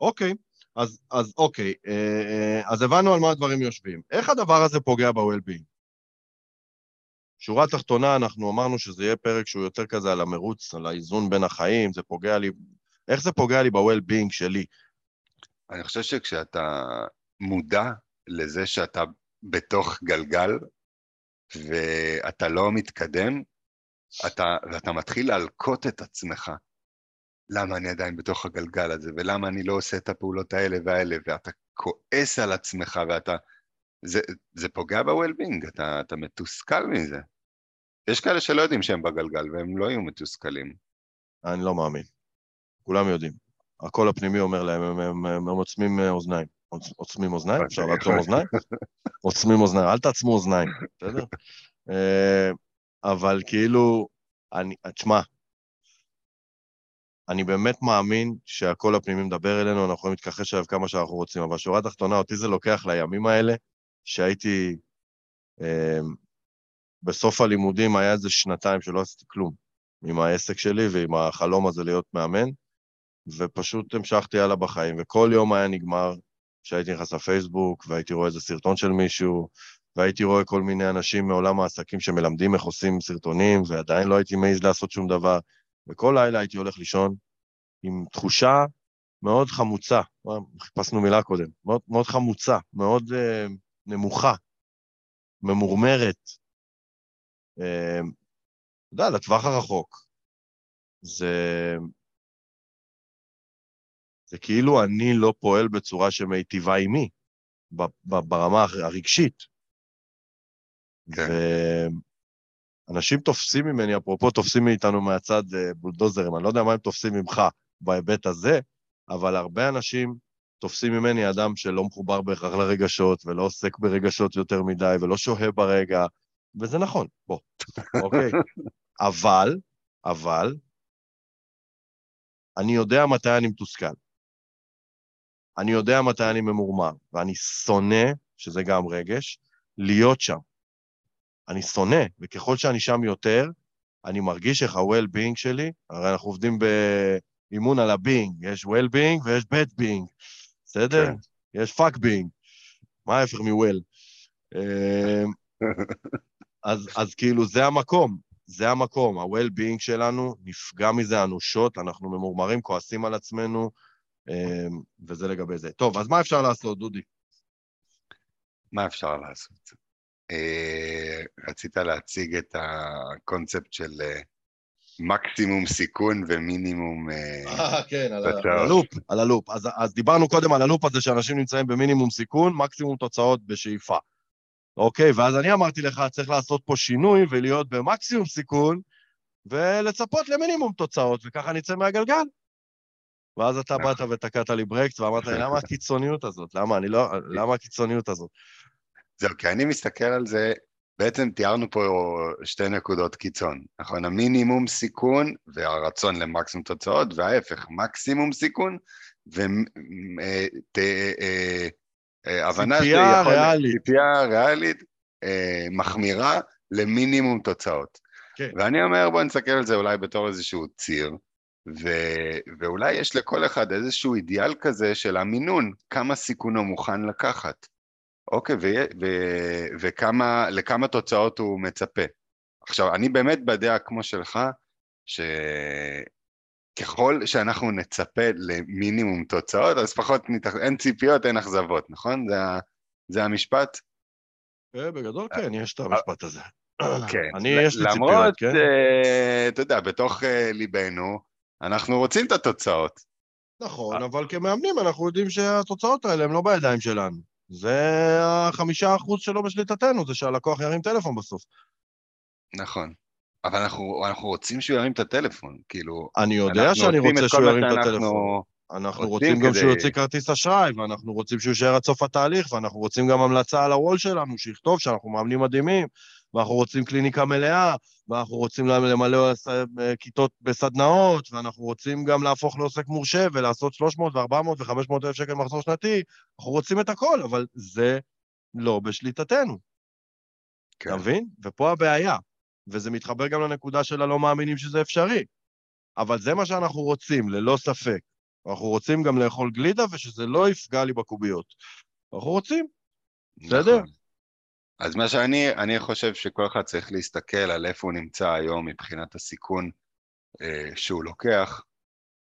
אוקיי, אז, אז אוקיי, אה, אה, אז הבנו על מה הדברים יושבים. איך הדבר הזה פוגע ב-well-being? שורה תחתונה, אנחנו אמרנו שזה יהיה פרק שהוא יותר כזה על המרוץ, על האיזון בין החיים, זה פוגע לי... איך זה פוגע לי ב-well-being שלי?
אני חושב שכשאתה מודע לזה שאתה בתוך גלגל ואתה לא מתקדם, אתה, ואתה מתחיל להלקוט את עצמך. למה אני עדיין בתוך הגלגל הזה, ולמה אני לא עושה את הפעולות האלה והאלה, ואתה כועס על עצמך, ואתה... זה, זה פוגע ב-well-being, אתה, אתה מתוסכל מזה. יש כאלה שלא יודעים שהם בגלגל, והם לא יהיו מתוסכלים.
אני לא מאמין. כולם יודעים. הקול הפנימי אומר להם, הם, הם, הם, הם עוצמים אה, אוזניים. עוצמים אוזניים? אפשר לעצום אוזניים? עוצמים אוזניים, אל תעצמו אוזניים, בסדר? אה, אבל כאילו, אני, תשמע, אני באמת מאמין שהקול הפנימי מדבר אלינו, אנחנו יכולים להתכחש אליו כמה שאנחנו רוצים, אבל שורה תחתונה, אותי זה לוקח לימים האלה, שהייתי... אה, בסוף הלימודים היה איזה שנתיים שלא עשיתי כלום עם העסק שלי ועם החלום הזה להיות מאמן, ופשוט המשכתי הלאה בחיים, וכל יום היה נגמר כשהייתי נכנס לפייסבוק, והייתי רואה איזה סרטון של מישהו, והייתי רואה כל מיני אנשים מעולם העסקים שמלמדים איך עושים סרטונים, ועדיין לא הייתי מעז לעשות שום דבר. וכל לילה הייתי הולך לישון עם תחושה מאוד חמוצה, חיפשנו מילה קודם, מאוד, מאוד חמוצה, מאוד uh, נמוכה, ממורמרת. אה, אתה יודע, לטווח הרחוק. זה... זה כאילו אני לא פועל בצורה שמיטיבה עימי, ברמה הרגשית. כן. אנשים תופסים ממני, אפרופו תופסים מאיתנו מהצד אה, בולדוזרים, אני לא יודע מה הם תופסים ממך בהיבט הזה, אבל הרבה אנשים תופסים ממני אדם שלא מחובר בהכרח לרגשות, ולא עוסק ברגשות יותר מדי, ולא שוהה ברגע, וזה נכון, בוא, אוקיי? אבל, אבל, אני יודע מתי אני מתוסכל. אני יודע מתי אני ממורמר, ואני שונא, שזה גם רגש, להיות שם. אני שונא, וככל שאני שם יותר, אני מרגיש איך ה-well-being שלי, הרי אנחנו עובדים באימון על ה-being, יש well-being ויש bad-being, בסדר? כן. יש fuck-being, מה ההפך מ-well? אמ, אז, אז כאילו זה המקום, זה המקום, ה-well-being שלנו נפגע מזה אנושות, אנחנו ממורמרים, כועסים על עצמנו, וזה לגבי זה. טוב, אז מה אפשר לעשות, דודי?
מה אפשר לעשות? אה, רצית להציג את הקונספט של אה, מקסימום סיכון ומינימום...
אה, אה כן, על, על הלופ, על הלופ. אז, אז דיברנו קודם על הלופ הזה שאנשים נמצאים במינימום סיכון, מקסימום תוצאות בשאיפה. אוקיי, ואז אני אמרתי לך, צריך לעשות פה שינוי ולהיות במקסימום סיכון, ולצפות למינימום תוצאות, וככה נצא מהגלגל. ואז אתה באת נכון. ותקעת לי ברקס ואמרת לי, למה הקיצוניות הזאת? למה אני לא... למה הקיצוניות הזאת?
זהו, כי אני מסתכל על זה, בעצם תיארנו פה שתי נקודות קיצון, נכון? המינימום סיכון והרצון למקסימום תוצאות, וההפך, מקסימום סיכון, והבנה
ציפייה ריאלית.
ציפייה ריאלית מחמירה למינימום תוצאות. כן. ואני אומר, בוא נסתכל על זה אולי בתור איזשהו ציר, ו, ואולי יש לכל אחד איזשהו אידיאל כזה של המינון, כמה סיכון הוא מוכן לקחת. אוקיי, ו, ו, וכמה, לכמה תוצאות הוא מצפה. עכשיו, אני באמת בדעה כמו שלך, שככל שאנחנו נצפה למינימום תוצאות, אז פחות, נת... אין ציפיות, אין אכזבות, נכון? זה, זה המשפט?
אה, בגדול כן, יש את המשפט הזה.
כן. אני, יש לי ציפיות, כן? למרות, אה, אתה יודע, בתוך אה, ליבנו, אנחנו רוצים את התוצאות.
נכון, אבל כמאמנים אנחנו יודעים שהתוצאות האלה הן לא בידיים שלנו. זה החמישה אחוז שלא בשליטתנו, זה שהלקוח ירים טלפון בסוף.
נכון. אבל אנחנו, אנחנו רוצים שהוא ירים את הטלפון, כאילו...
אני יודע שאני רוצה שהוא ירים את הטלפון. אנחנו רוצים גם כדי... שהוא יוציא כרטיס אשראי, ואנחנו רוצים שהוא יישאר עד סוף התהליך, ואנחנו רוצים גם המלצה על הוול שלנו, שיכתוב שאנחנו מאמנים מדהימים, ואנחנו רוצים קליניקה מלאה, ואנחנו רוצים למלא כיתות בסדנאות, ואנחנו רוצים גם להפוך לעוסק מורשה ולעשות 300 ו-400 ו-500 אלף שקל מחזור שנתי, אנחנו רוצים את הכל, אבל זה לא בשליטתנו. כן. אתה מבין? ופה הבעיה. וזה מתחבר גם לנקודה של הלא מאמינים שזה אפשרי. אבל זה מה שאנחנו רוצים, ללא ספק. אנחנו רוצים גם לאכול גלידה ושזה לא יפגע לי בקוביות. אנחנו רוצים, בסדר?
אז מה שאני אני חושב שכל אחד צריך להסתכל על איפה הוא נמצא היום מבחינת הסיכון אה, שהוא לוקח,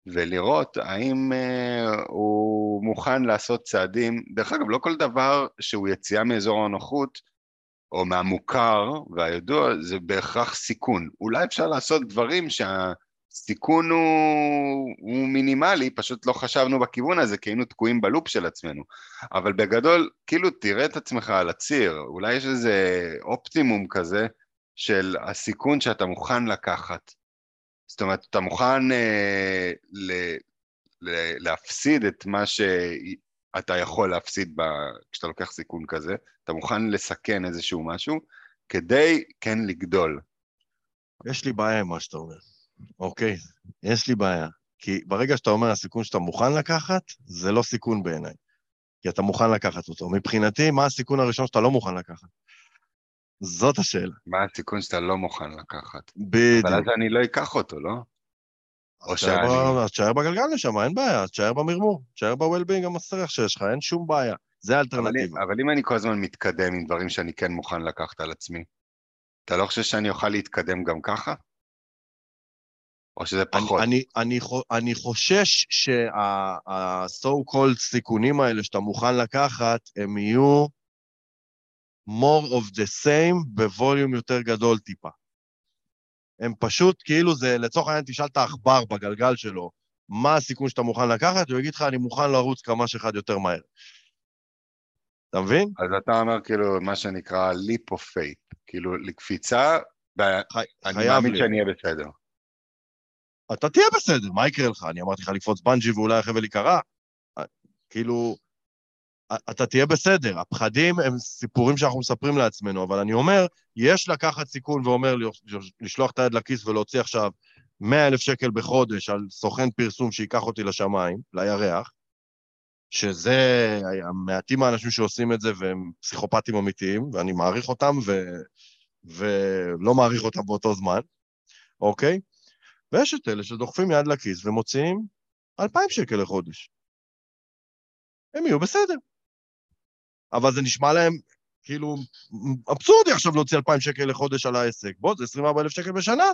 ולראות האם אה, הוא מוכן לעשות צעדים, דרך אגב, לא כל דבר שהוא יציאה מאזור הנוחות, או מהמוכר והידוע, זה בהכרח סיכון. אולי אפשר לעשות דברים שה... סיכון הוא, הוא מינימלי, פשוט לא חשבנו בכיוון הזה, כי היינו תקועים בלופ של עצמנו. אבל בגדול, כאילו תראה את עצמך על הציר, אולי יש איזה אופטימום כזה של הסיכון שאתה מוכן לקחת. זאת אומרת, אתה מוכן אה, ל, ל, להפסיד את מה שאתה יכול להפסיד ב, כשאתה לוקח סיכון כזה, אתה מוכן לסכן איזשהו משהו, כדי כן לגדול.
יש לי בעיה עם מה שאתה אומר. אוקיי, יש לי בעיה. כי ברגע שאתה אומר הסיכון שאתה מוכן לקחת, זה לא סיכון בעיניי. כי אתה מוכן לקחת אותו. מבחינתי, מה הסיכון הראשון שאתה לא מוכן לקחת? זאת השאלה.
מה הסיכון שאתה לא מוכן לקחת?
בדיוק.
אבל אז אני לא אקח אותו, לא?
או שאני... אז תשאר בגלגל לשם, אין בעיה, תשאר במרמור, תשאר ב-well-being המסריח שיש לך, אין שום בעיה. זה האלטרנטיבה.
אבל, אבל אם אני כל הזמן מתקדם עם דברים שאני כן מוכן לקחת על עצמי, אתה לא חושב שאני אוכל להתקדם גם ככה? או שזה פחות?
אני, אני, אני חושש שה-so called סיכונים האלה שאתה מוכן לקחת, הם יהיו more of the same בווליום יותר גדול טיפה. הם פשוט, כאילו זה, לצורך העניין תשאל את העכבר בגלגל שלו, מה הסיכון שאתה מוכן לקחת, הוא יגיד לך, אני מוכן לרוץ כמה שאחד יותר מהר. אתה מבין?
אז אתה אומר כאילו מה שנקרא leap of faith, כאילו לקפיצה, ואני מאמין שאני אהיה בסדר.
אתה תהיה בסדר, מה יקרה לך? אני אמרתי לך לקפוץ בנג'י ואולי החבל ייקרע? כאילו, אתה תהיה בסדר. הפחדים הם סיפורים שאנחנו מספרים לעצמנו, אבל אני אומר, יש לקחת סיכון ואומר לשלוח את היד לכיס ולהוציא עכשיו 100 אלף שקל בחודש על סוכן פרסום שייקח אותי לשמיים, לירח, שזה, מעטים האנשים שעושים את זה והם פסיכופטים אמיתיים, ואני מעריך אותם, ו... ולא מעריך אותם באותו זמן, אוקיי? ויש את אלה שדוחפים יד לכיס ומוציאים 2,000 שקל לחודש. הם יהיו בסדר. אבל זה נשמע להם כאילו אבסורדי עכשיו להוציא 2,000 שקל לחודש על העסק. בוא, זה 24,000 שקל בשנה.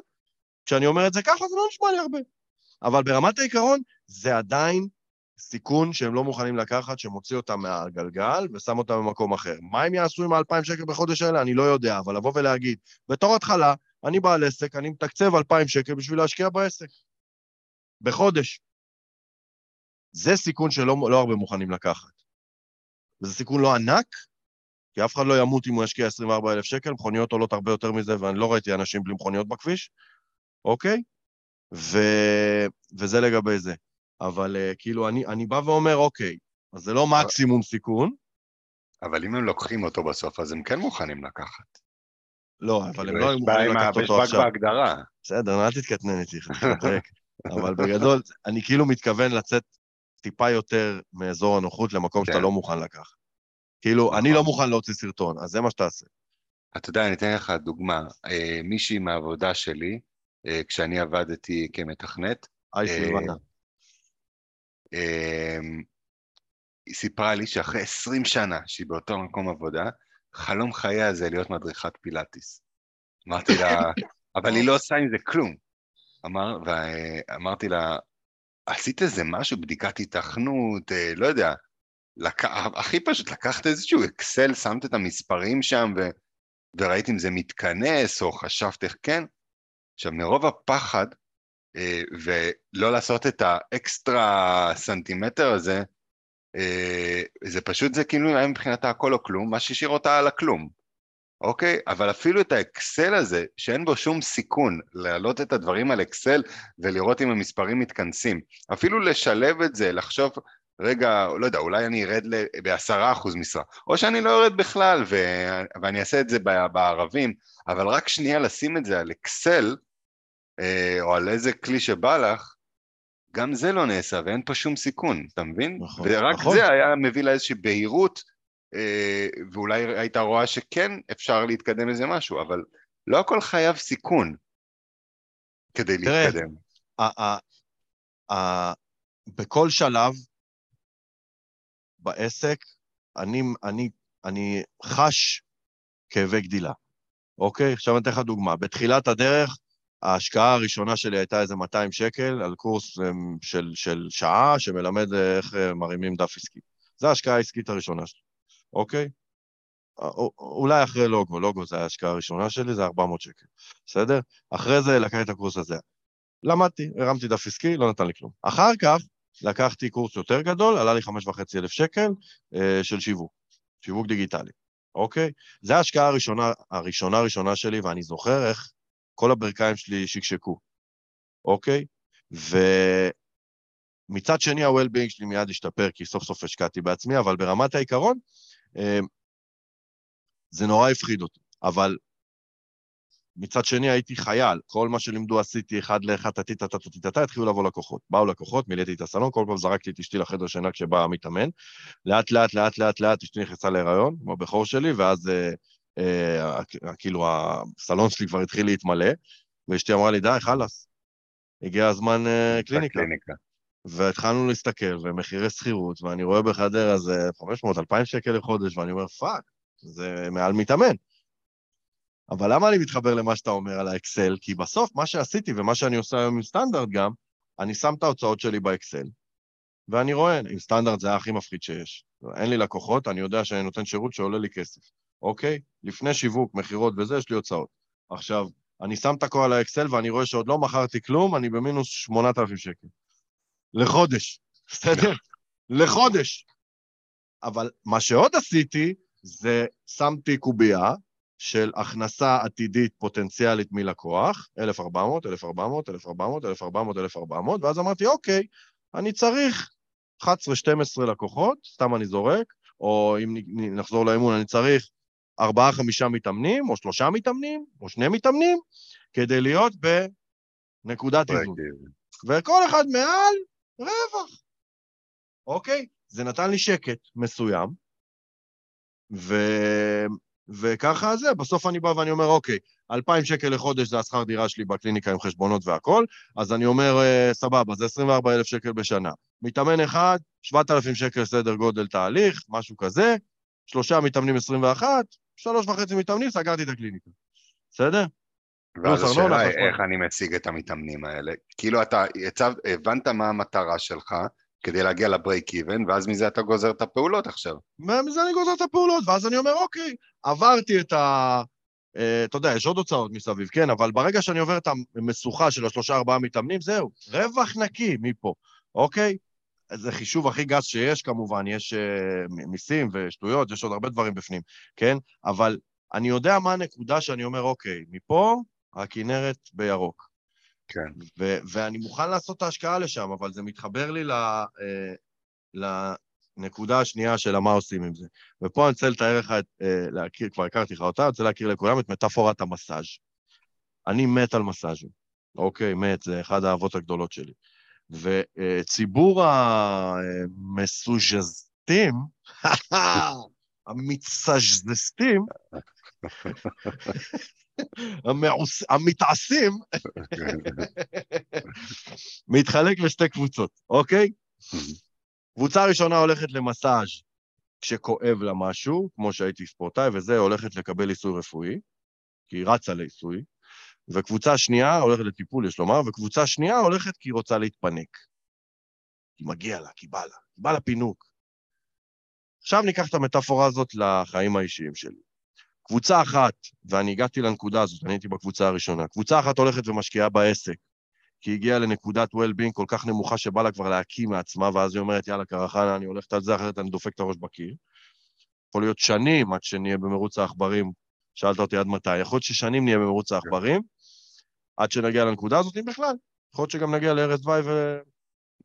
כשאני אומר את זה ככה, זה לא נשמע לי הרבה. אבל ברמת העיקרון, זה עדיין סיכון שהם לא מוכנים לקחת, שמוציא אותם מהגלגל ושם אותם במקום אחר. מה הם יעשו עם ה-2,000 שקל בחודש האלה? אני לא יודע, אבל לבוא ולהגיד, בתור התחלה, אני בעל עסק, אני מתקצב 2,000 שקל בשביל להשקיע בעסק. בחודש. זה סיכון שלא לא הרבה מוכנים לקחת. וזה סיכון לא ענק, כי אף אחד לא ימות אם הוא ישקיע 24,000 שקל, מכוניות עולות הרבה יותר מזה, ואני לא ראיתי אנשים בלי מכוניות בכביש, אוקיי? ו... וזה לגבי זה. אבל uh, כאילו, אני, אני בא ואומר, אוקיי, אז זה לא מקסימום סיכון.
אבל אם הם לוקחים אותו בסוף, אז הם כן מוכנים לקחת.
לא, אבל הם כאילו, לא היו מוכנים לקחת אותו עכשיו.
יש בהגדרה.
בסדר, אל תתקטנן איתי, אבל בגדול, אני כאילו מתכוון לצאת טיפה יותר מאזור הנוחות למקום שאתה כן. לא מוכן לקחת. כאילו, אני לא נכון. מוכן להוציא סרטון, אז זה מה שתעשה.
אתה יודע, אני אתן לך דוגמה. אה, מישהי מהעבודה שלי, אה, כשאני עבדתי כמתכנת,
היי סילבנה.
היא סיפרה לי שאחרי 20 שנה שהיא באותו מקום עבודה, חלום חייה זה להיות מדריכת פילאטיס. אמרתי לה, אבל היא לא עושה עם זה כלום. אמר, ואמרתי לה, עשית איזה משהו, בדיקת התכנות, אה, לא יודע, לק... הכי פשוט, לקחת איזשהו אקסל, שמת את המספרים שם ו... וראית אם זה מתכנס, או חשבת איך כן. עכשיו, מרוב הפחד, אה, ולא לעשות את האקסטרה סנטימטר הזה, זה פשוט, זה כאילו היה מבחינתה הכל או כלום, מה שהשאיר אותה על הכלום. אוקיי? אבל אפילו את האקסל הזה, שאין בו שום סיכון, להעלות את הדברים על אקסל ולראות אם המספרים מתכנסים, אפילו לשלב את זה, לחשוב, רגע, לא יודע, אולי אני ארד בעשרה אחוז משרה, או שאני לא ארד בכלל ו... ואני אעשה את זה בערבים, אבל רק שנייה לשים את זה על אקסל, אה, או על איזה כלי שבא לך, גם זה לא נעשה ואין פה שום סיכון, אתה מבין? נכון, ורק נכון. זה היה מביא לאיזושהי בהירות אה, ואולי היית רואה שכן אפשר להתקדם איזה משהו, אבל לא הכל חייב סיכון כדי תראה, להתקדם.
בכל שלב בעסק אני, אני, אני חש כאבי גדילה, אוקיי? עכשיו אני אתן לך דוגמה. בתחילת הדרך, ההשקעה הראשונה שלי הייתה איזה 200 שקל על קורס אמ, של, של שעה שמלמד איך אה, מרימים דף עסקי. זו ההשקעה העסקית הראשונה שלי. אוקיי? אולי אחרי לוגו, לוגו זה ההשקעה הראשונה שלי, זה 400 שקל, בסדר? אחרי זה לקחתי את הקורס הזה. למדתי, הרמתי דף עסקי, לא נתן לי כלום. אחר כך לקחתי קורס יותר גדול, עלה לי 5,500 שקל אה, של שיווק, שיווק דיגיטלי, אוקיי? זו ההשקעה הראשונה, הראשונה הראשונה שלי, ואני זוכר איך כל הברכיים שלי שקשקו, אוקיי? ומצד שני ה-well-being שלי מיד השתפר, כי סוף סוף השקעתי בעצמי, אבל ברמת העיקרון, אמ, זה נורא הפחיד אותי, אבל מצד שני הייתי חייל, כל מה שלימדו עשיתי אחד לאחד, טה-טה-טה-טה-טה, התחילו לבוא לקוחות. באו לקוחות, מילאתי את הסלון, כל פעם זרקתי את אשתי לחדר שינה כשבא המתאמן. לאט לאט, לאט אשתי נכנסה להיריון, עם הבכור שלי, ואז אה, אה, כאילו הסלון שלי כבר התחיל להתמלא, ואשתי אמרה לי, די, חלאס, הגיע הזמן אה, קליניקה. קליניקה. והתחלנו להסתכל, ומחירי שכירות, ואני רואה בחדר הזה 500-2,000 שקל לחודש, ואני אומר, fuck, זה מעל מתאמן. אבל למה אני מתחבר למה שאתה אומר על האקסל? כי בסוף, מה שעשיתי ומה שאני עושה היום עם סטנדאפ גם, אני שם את ההוצאות שלי באקסל, ואני רואה, עם סטנדרט זה הכי מפחיד שיש. אין לי לקוחות, אני יודע שאני נותן שירות שעולה לי כסף, אוקיי? לפני שיווק, מכירות וזה, יש לי הוצאות. עכשיו, אני שם את הכל על האקסל ואני רואה שעוד לא מכרתי כלום, אני במינוס 8,000 שקל. לחודש, בסדר? לחודש. אבל מה שעוד עשיתי, זה שמתי קובייה של הכנסה עתידית פוטנציאלית מלקוח, 1,400, 1,400, 1,400, 1,400, 1,400, ואז אמרתי, אוקיי, אני צריך 11-12 לקוחות, סתם אני זורק, או אם נחזור לאמון, אני צריך 4-5 מתאמנים, או 3 מתאמנים, או 2 מתאמנים, כדי להיות בנקודת איזון. וכל אחד מעל רווח. אוקיי? זה נתן לי שקט מסוים, ו... וככה זה, בסוף אני בא ואני אומר, אוקיי, 2,000 שקל לחודש זה השכר דירה שלי בקליניקה עם חשבונות והכול, אז אני אומר, אה, סבבה, זה 24,000 שקל בשנה. מתאמן אחד, 7,000 שקל סדר גודל תהליך, משהו כזה, שלושה מתאמנים 21, שלוש וחצי מתאמנים, סגרתי את הקליניקה. בסדר?
ואז
ארנונה,
השאלה היא. איך אני משיג את המתאמנים האלה. כאילו אתה הצב, הבנת מה המטרה שלך כדי להגיע לברייק איבן, ואז מזה אתה גוזר את הפעולות עכשיו.
ומזה אני גוזר את הפעולות, ואז אני אומר, אוקיי, עברתי את ה... אה, אתה יודע, יש עוד הוצאות מסביב, כן, אבל ברגע שאני עובר את המשוכה של השלושה-ארבעה מתאמנים, זהו, רווח נקי מפה, אוקיי? זה חישוב הכי גס שיש, כמובן, יש uh, מיסים ושטויות, יש עוד הרבה דברים בפנים, כן? אבל אני יודע מה הנקודה שאני אומר, אוקיי, מפה הכנרת בירוק.
כן.
ו- ואני מוכן לעשות את ההשקעה לשם, אבל זה מתחבר לי ל- אה, לנקודה השנייה של מה עושים עם זה. ופה אני רוצה לתאר לך, את, אה, להכיר, כבר הכרתי לך אותה, אני רוצה להכיר לכולם את מטאפורת המסאז'. אני מת על מסאז'ים, אוקיי, מת, זה אחד האהבות הגדולות שלי. וציבור המסוז'זטים, המצז'זסטים, המעוס- המתעשים, מתחלק לשתי קבוצות, אוקיי? קבוצה ראשונה הולכת למסאז' כשכואב לה משהו, כמו שהייתי ספורטאי, וזה הולכת לקבל עיסוי רפואי, כי היא רצה לעיסוי, וקבוצה שנייה הולכת לטיפול, יש לומר, וקבוצה שנייה הולכת כי היא רוצה להתפנק. כי מגיע לה, כי בא לה, כי בא לה פינוק. עכשיו ניקח את המטאפורה הזאת לחיים האישיים שלי. קבוצה אחת, ואני הגעתי לנקודה הזאת, אני הייתי בקבוצה הראשונה, קבוצה אחת הולכת ומשקיעה בעסק, כי היא הגיעה לנקודת well-being כל כך נמוכה שבא לה כבר להקיא מעצמה, ואז היא אומרת, יאללה, קרחנה, אני הולכת על זה, אחרת אני דופק את הראש בקיר. יכול להיות שנים עד שנהיה במרוץ העכברים. שאלת אותי עד מתי. יכול להיות ששנים נהיה במרוץ העכברים, עד שנגיע לנקודה הזאת, אם בכלל. יכול להיות שגם נגיע לערש דווי ו...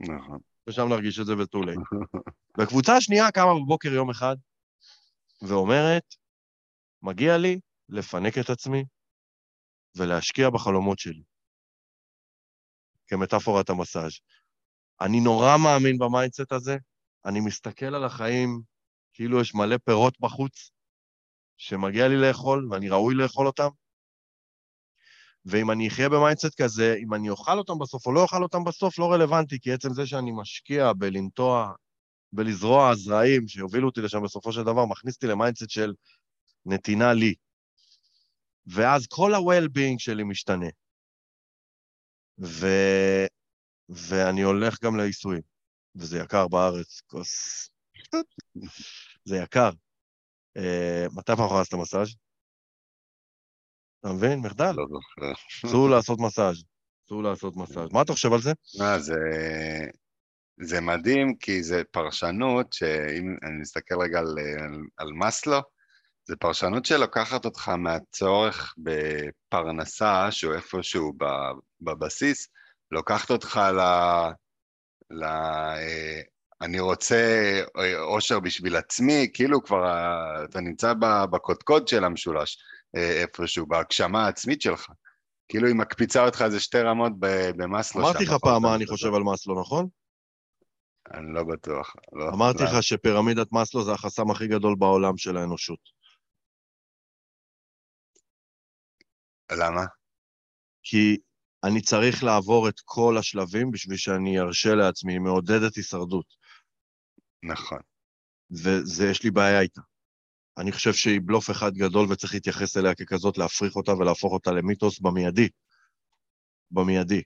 נכון.
ושם נרגיש את זה late. והקבוצה השנייה קמה בבוקר יום אחד ואומרת, מגיע לי לפנק את עצמי ולהשקיע בחלומות שלי. כמטאפורת המסאז'. אני נורא מאמין ב mindset הזה, אני מסתכל על החיים כאילו יש מלא פירות בחוץ, שמגיע לי לאכול ואני ראוי לאכול אותם, ואם אני אחיה ב mindset כזה, אם אני אוכל אותם בסוף או לא אוכל אותם בסוף, לא רלוונטי, כי עצם זה שאני משקיע בלנטוע, בלזרוע זרעים שיובילו אותי לשם בסופו של דבר, מכניס אותי ל mindset של נתינה לי. ואז כל ה-well-being שלי משתנה. ו... ואני הולך גם לעיסויים, וזה יקר בארץ, כוס... זה יקר. Uh, מתי פעם אחרונה עשית מסאז'? אתה מבין? מחדל.
לא זוכר.
אסור לעשות מסאז'. אסור לעשות מסאז'. מה אתה חושב על זה?
מה, זה... זה מדהים, כי זה פרשנות שאם אני מסתכל רגע על, על, על מאסלו, זה פרשנות שלוקחת אותך מהצורך בפרנסה, שהוא איפשהו בבסיס, לוקחת אותך ל... ל... אני רוצה אושר בשביל עצמי, כאילו כבר אתה נמצא בקודקוד של המשולש איפשהו, בהגשמה העצמית שלך. כאילו היא מקפיצה אותך איזה שתי רמות במאסלו.
אמרתי לך פעם מה אני חושב על מאסלו, נכון?
אני לא בטוח. לא,
אמרתי לך שפירמידת מאסלו זה החסם הכי גדול בעולם של האנושות.
למה?
כי אני צריך לעבור את כל השלבים בשביל שאני ארשה לעצמי, היא מעודדת הישרדות.
נכון.
וזה, יש לי בעיה איתה. אני חושב שהיא בלוף אחד גדול וצריך להתייחס אליה ככזאת, להפריך אותה ולהפוך אותה למיתוס במיידי. במיידי.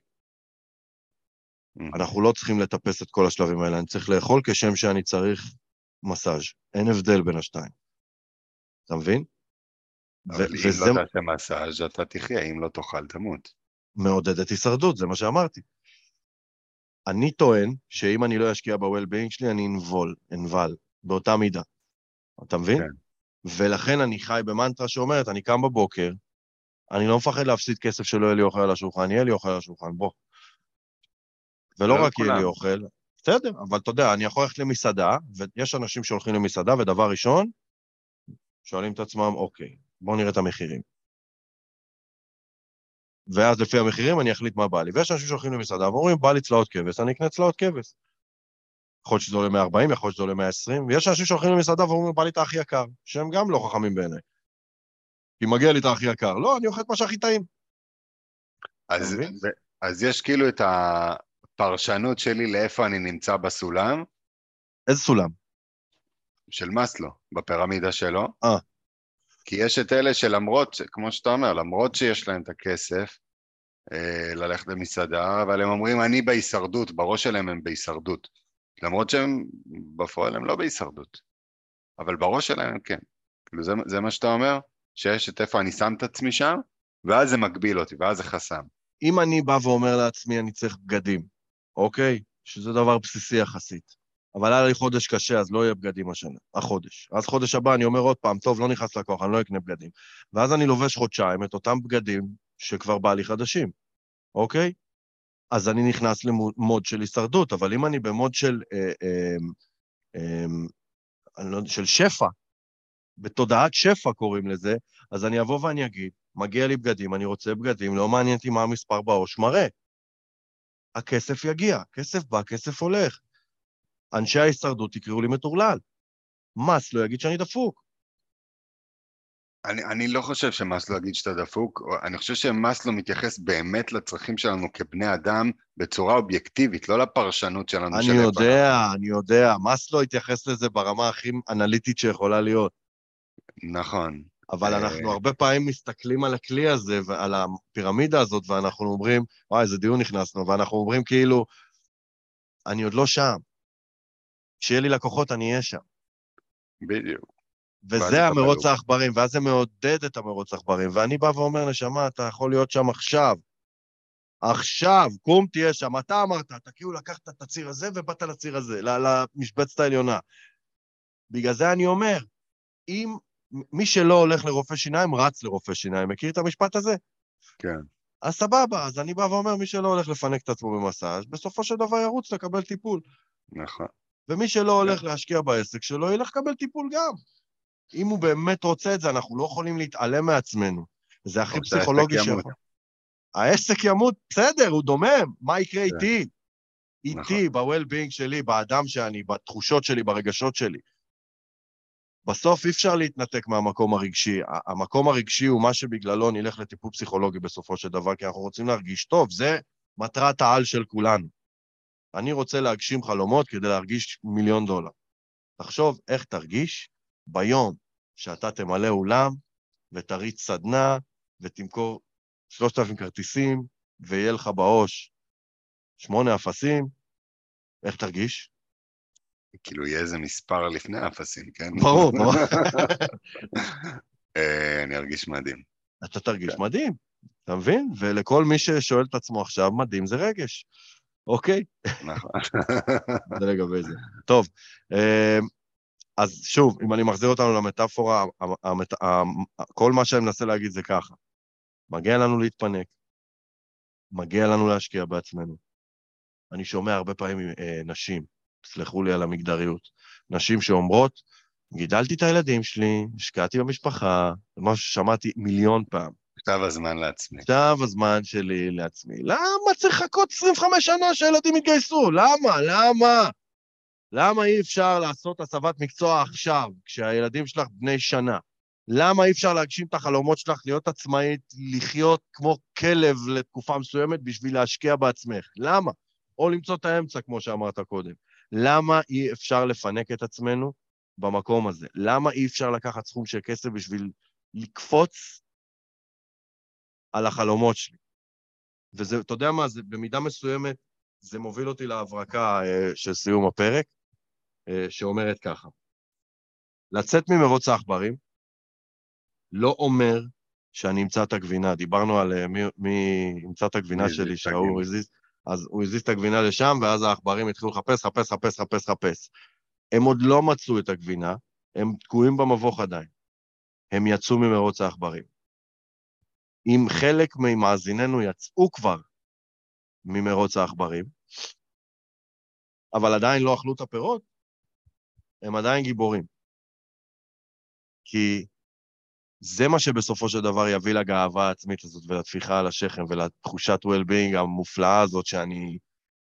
אנחנו לא צריכים לטפס את כל השלבים האלה, אני צריך לאכול כשם שאני צריך מסאז'. אין הבדל בין השתיים. אתה מבין?
אבל אם וזה... לא תעשה מסאז' אתה תחיה, אם לא תאכל תמות.
מעודדת הישרדות, זה מה שאמרתי. אני טוען שאם אני לא אשקיע ב-well-being שלי, אני אנבול, אנבל, באותה מידה. אתה מבין? כן. ולכן אני חי במנטרה שאומרת, אני קם בבוקר, אני לא מפחד להפסיד כסף שלא יהיה לי אוכל על השולחן, יהיה לי אוכל על השולחן, בוא. ולא לא רק יהיה לי אוכל, בסדר, אבל אתה יודע, אני יכול ללכת למסעדה, ויש אנשים שהולכים למסעדה, ודבר ראשון, שואלים את עצמם, אוקיי, בואו נראה את המחירים. ואז לפי המחירים אני אחליט מה בא לי. ויש אנשים שהולכים למסעדה ואומרים, בא לי צלעות כבש, אני אקנה צלעות כבש. יכול להיות שזה עולה 140, יכול להיות שזה עולה 120, ויש אנשים שהולכים למסעדה ואומרים, בא לי את הכי יקר, שהם גם לא חכמים בעיניי. כי מגיע לי את הכי יקר. לא, אני אוכל את מה שהכי טעים.
אז? ו- אז יש כאילו את הפרשנות שלי לאיפה אני נמצא בסולם,
איזה סולם?
של מאסלו, בפירמידה שלו.
אה.
כי יש את אלה שלמרות, כמו שאתה אומר, למרות שיש להם את הכסף אה, ללכת למסעדה, אבל הם אומרים, אני בהישרדות, בראש שלהם הם בהישרדות. למרות שהם, בפועל הם לא בהישרדות. אבל בראש שלהם הם כן. כאילו זה, זה מה שאתה אומר? שיש את איפה אני שם את עצמי שם, ואז זה מגביל אותי, ואז זה חסם.
אם אני בא ואומר לעצמי, אני צריך בגדים, אוקיי? שזה דבר בסיסי יחסית. אבל היה לי חודש קשה, אז לא יהיה בגדים השנה, החודש. אז חודש הבא אני אומר עוד פעם, טוב, לא נכנס לקוח, אני לא אקנה בגדים. ואז אני לובש חודשיים את אותם בגדים שכבר בא לי חדשים, אוקיי? אז אני נכנס למוד של הישרדות, אבל אם אני במוד של, אה, אה, אה, יודע, של שפע, בתודעת שפע קוראים לזה, אז אני אבוא ואני אגיד, מגיע לי בגדים, אני רוצה בגדים, לא מעניין אותי מה המספר בעו"ש מראה. הכסף יגיע, כסף בא, כסף הולך. אנשי ההישרדות יקראו לי מטורלל. מס לא יגיד שאני דפוק.
אני, אני לא חושב שמאסלו יגיד שאתה דפוק, אני חושב שמאסלו מתייחס באמת לצרכים שלנו כבני אדם בצורה אובייקטיבית, לא לפרשנות שלנו. של
אני
איפה
יודע, אני יודע. מס לא התייחס לזה ברמה הכי אנליטית שיכולה להיות.
נכון.
אבל
אה.
אנחנו הרבה פעמים מסתכלים על הכלי הזה ועל הפירמידה הזאת, ואנחנו אומרים, וואי, איזה דיון נכנסנו, ואנחנו אומרים כאילו, אני עוד לא שם. כשיהיה לי לקוחות, אני אהיה שם.
בדיוק.
וזה המרוץ. העכברים, ואז זה מעודד את המרוץ העכברים. ואני בא ואומר, נשמה, אתה יכול להיות שם עכשיו. עכשיו, קום תהיה שם. אתה אמרת, אתה כאילו לקחת את הציר הזה ובאת לציר הזה, למשבצת העליונה. בגלל זה אני אומר, אם מי שלא הולך לרופא שיניים, רץ לרופא שיניים. מכיר את המשפט הזה?
כן.
אז סבבה, אז אני בא ואומר, מי שלא הולך לפנק את עצמו במסאז', בסופו של דבר ירוץ לקבל טיפול.
נכון.
ומי שלא הולך להשקיע בעסק שלו, ילך לקבל טיפול גם. אם הוא באמת רוצה את זה, אנחנו לא יכולים להתעלם מעצמנו. זה הכי פסיכולוגי. שיכול. העסק ימות, בסדר, הוא דומם, מה יקרה
כן.
איתי?
נכון.
איתי, ב-well-being שלי, באדם שאני, בתחושות שלי, ברגשות שלי. בסוף אי אפשר להתנתק מהמקום הרגשי. המקום הרגשי הוא מה שבגללו נלך לטיפול פסיכולוגי בסופו של דבר, כי אנחנו רוצים להרגיש טוב. זה מטרת העל של כולנו. אני רוצה להגשים חלומות כדי להרגיש מיליון דולר. תחשוב איך תרגיש ביום שאתה תמלא אולם ותריץ סדנה ותמכור 3,000 כרטיסים ויהיה לך בעו"ש שמונה אפסים, איך תרגיש?
כאילו יהיה איזה מספר לפני האפסים, כן?
ברור, ברור.
אה, אני ארגיש מדהים.
אתה תרגיש
כן.
מדהים, אתה מבין? ולכל מי ששואל את עצמו עכשיו, מדהים זה רגש, אוקיי?
נכון.
זה לגבי זה. טוב, אה, אז שוב, אם אני מחזיר אותנו למטאפורה, המ- המת- המ- כל מה שאני מנסה להגיד זה ככה. מגיע לנו להתפנק, מגיע לנו להשקיע בעצמנו. אני שומע הרבה פעמים אה, נשים, סלחו לי על המגדריות, נשים שאומרות, גידלתי את הילדים שלי, השקעתי במשפחה, זה משהו ששמעתי מיליון פעם.
עכשיו הזמן לעצמי.
עכשיו הזמן שלי לעצמי. למה צריך לחכות 25 שנה שהילדים יתגייסו? למה? למה? למה אי אפשר לעשות הסבת מקצוע עכשיו, כשהילדים שלך בני שנה? למה אי אפשר להגשים את החלומות שלך, להיות עצמאית, לחיות כמו כלב לתקופה מסוימת בשביל להשקיע בעצמך? למה? או למצוא את האמצע, כמו שאמרת קודם. למה אי אפשר לפנק את עצמנו במקום הזה? למה אי אפשר לקחת סכום של כסף בשביל לקפוץ על החלומות שלי. וזה, אתה יודע מה, זה במידה מסוימת, זה מוביל אותי להברקה אה, של סיום הפרק, אה, שאומרת ככה: לצאת ממרוץ העכברים לא אומר שאני אמצא את הגבינה. דיברנו על אה, מי, מי ימצא את הגבינה שלי, שההוא
הגבינה.
הזיז, אז הוא הזיז את הגבינה לשם, ואז העכברים התחילו לחפש, חפש, חפש, חפש, חפש. הם עוד לא מצאו את הגבינה, הם תקועים במבוך עדיין. הם יצאו ממרוץ העכברים. אם חלק ממאזיננו יצאו כבר ממרוץ העכברים, אבל עדיין לא אכלו את הפירות, הם עדיין גיבורים. כי זה מה שבסופו של דבר יביא לגאווה העצמית הזאת ולטפיחה על השכם ולתחושת well-being המופלאה הזאת שאני,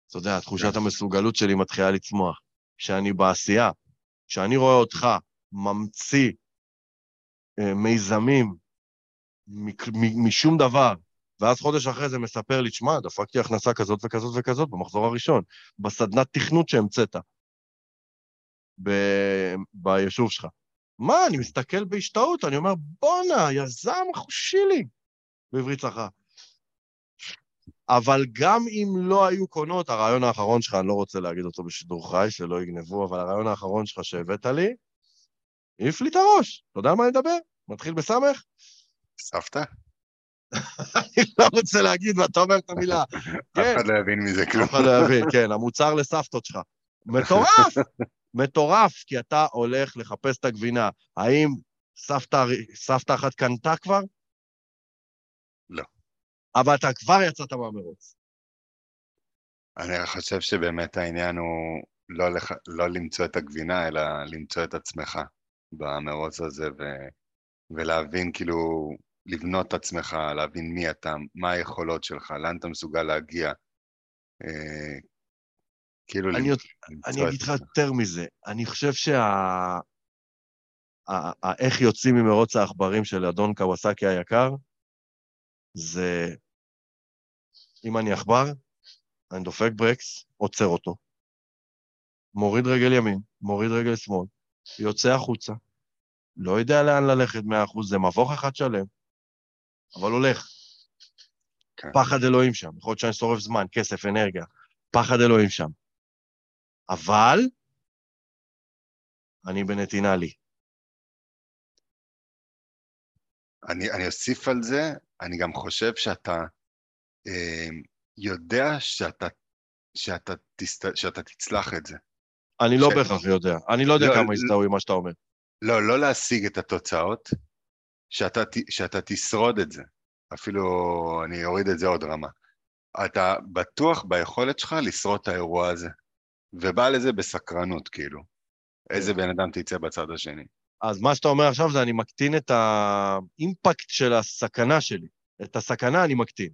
אתה יודע, תחושת המסוגלות שלי מתחילה לצמוח. כשאני בעשייה, כשאני רואה אותך ממציא אה, מיזמים משום דבר. ואז חודש אחרי זה מספר לי, שמע, דפקתי הכנסה כזאת וכזאת וכזאת במחזור הראשון, בסדנת תכנות שהמצאת ב- ביישוב שלך. מה, אני מסתכל בהשתאות, אני אומר, בואנה, יזם חושי לי, בעברית צחה. אבל גם אם לא היו קונות, הרעיון האחרון שלך, אני לא רוצה להגיד אותו בשידור חי, שלא יגנבו, אבל הרעיון האחרון שלך שהבאת לי, העיף לי את הראש. אתה יודע מה אני מדבר? מתחיל בסמך?
סבתא?
אני לא רוצה להגיד, ואתה אומר את המילה.
אף
כן,
אחד לא יבין מזה כלום.
אף אחד לא יבין, כן, המוצר לסבתות שלך. מטורף, מטורף, כי אתה הולך לחפש את הגבינה. האם סבתא, סבתא אחת קנתה כבר?
לא.
אבל אתה כבר יצאת מהמרוץ.
אני חושב שבאמת העניין הוא לא, לח... לא למצוא את הגבינה, אלא למצוא את עצמך במרוץ הזה, ו... ולהבין כאילו, לבנות את עצמך, להבין מי אתה, מה היכולות שלך, לאן אתה מסוגל להגיע. אה, כאילו,
אני,
למצוא
אני אגיד לך יותר מזה, אני חושב שה... איך יוצאים ממרוץ העכברים של אדון קווסקי היקר, זה אם אני עכבר, אני דופק ברקס, עוצר אותו, מוריד רגל ימין, מוריד רגל שמאל, יוצא החוצה, לא יודע לאן ללכת מאה אחוז, זה מבוך אחד שלם, אבל הולך.
כן.
פחד אלוהים שם, יכול להיות שאני שורף זמן, כסף, אנרגיה, פחד אלוהים שם. אבל אני בנתינה לי.
אני, אני אוסיף על זה, אני גם חושב שאתה אה, יודע שאתה, שאתה, תסת, שאתה תצלח את זה.
אני לא
ש-
בהכרח יודע, אני לא יודע
לא,
כמה
לא-
יזדהו עם מה שאתה אומר.
לא, לא להשיג את התוצאות, שאתה, שאתה תשרוד את זה. אפילו אני אוריד את זה עוד רמה. אתה בטוח ביכולת שלך לשרוד את האירוע הזה, ובא לזה בסקרנות, כאילו. איזה בן אדם תצא בצד השני.
אז מה שאתה אומר עכשיו זה אני מקטין את האימפקט של הסכנה שלי. את הסכנה אני מקטין.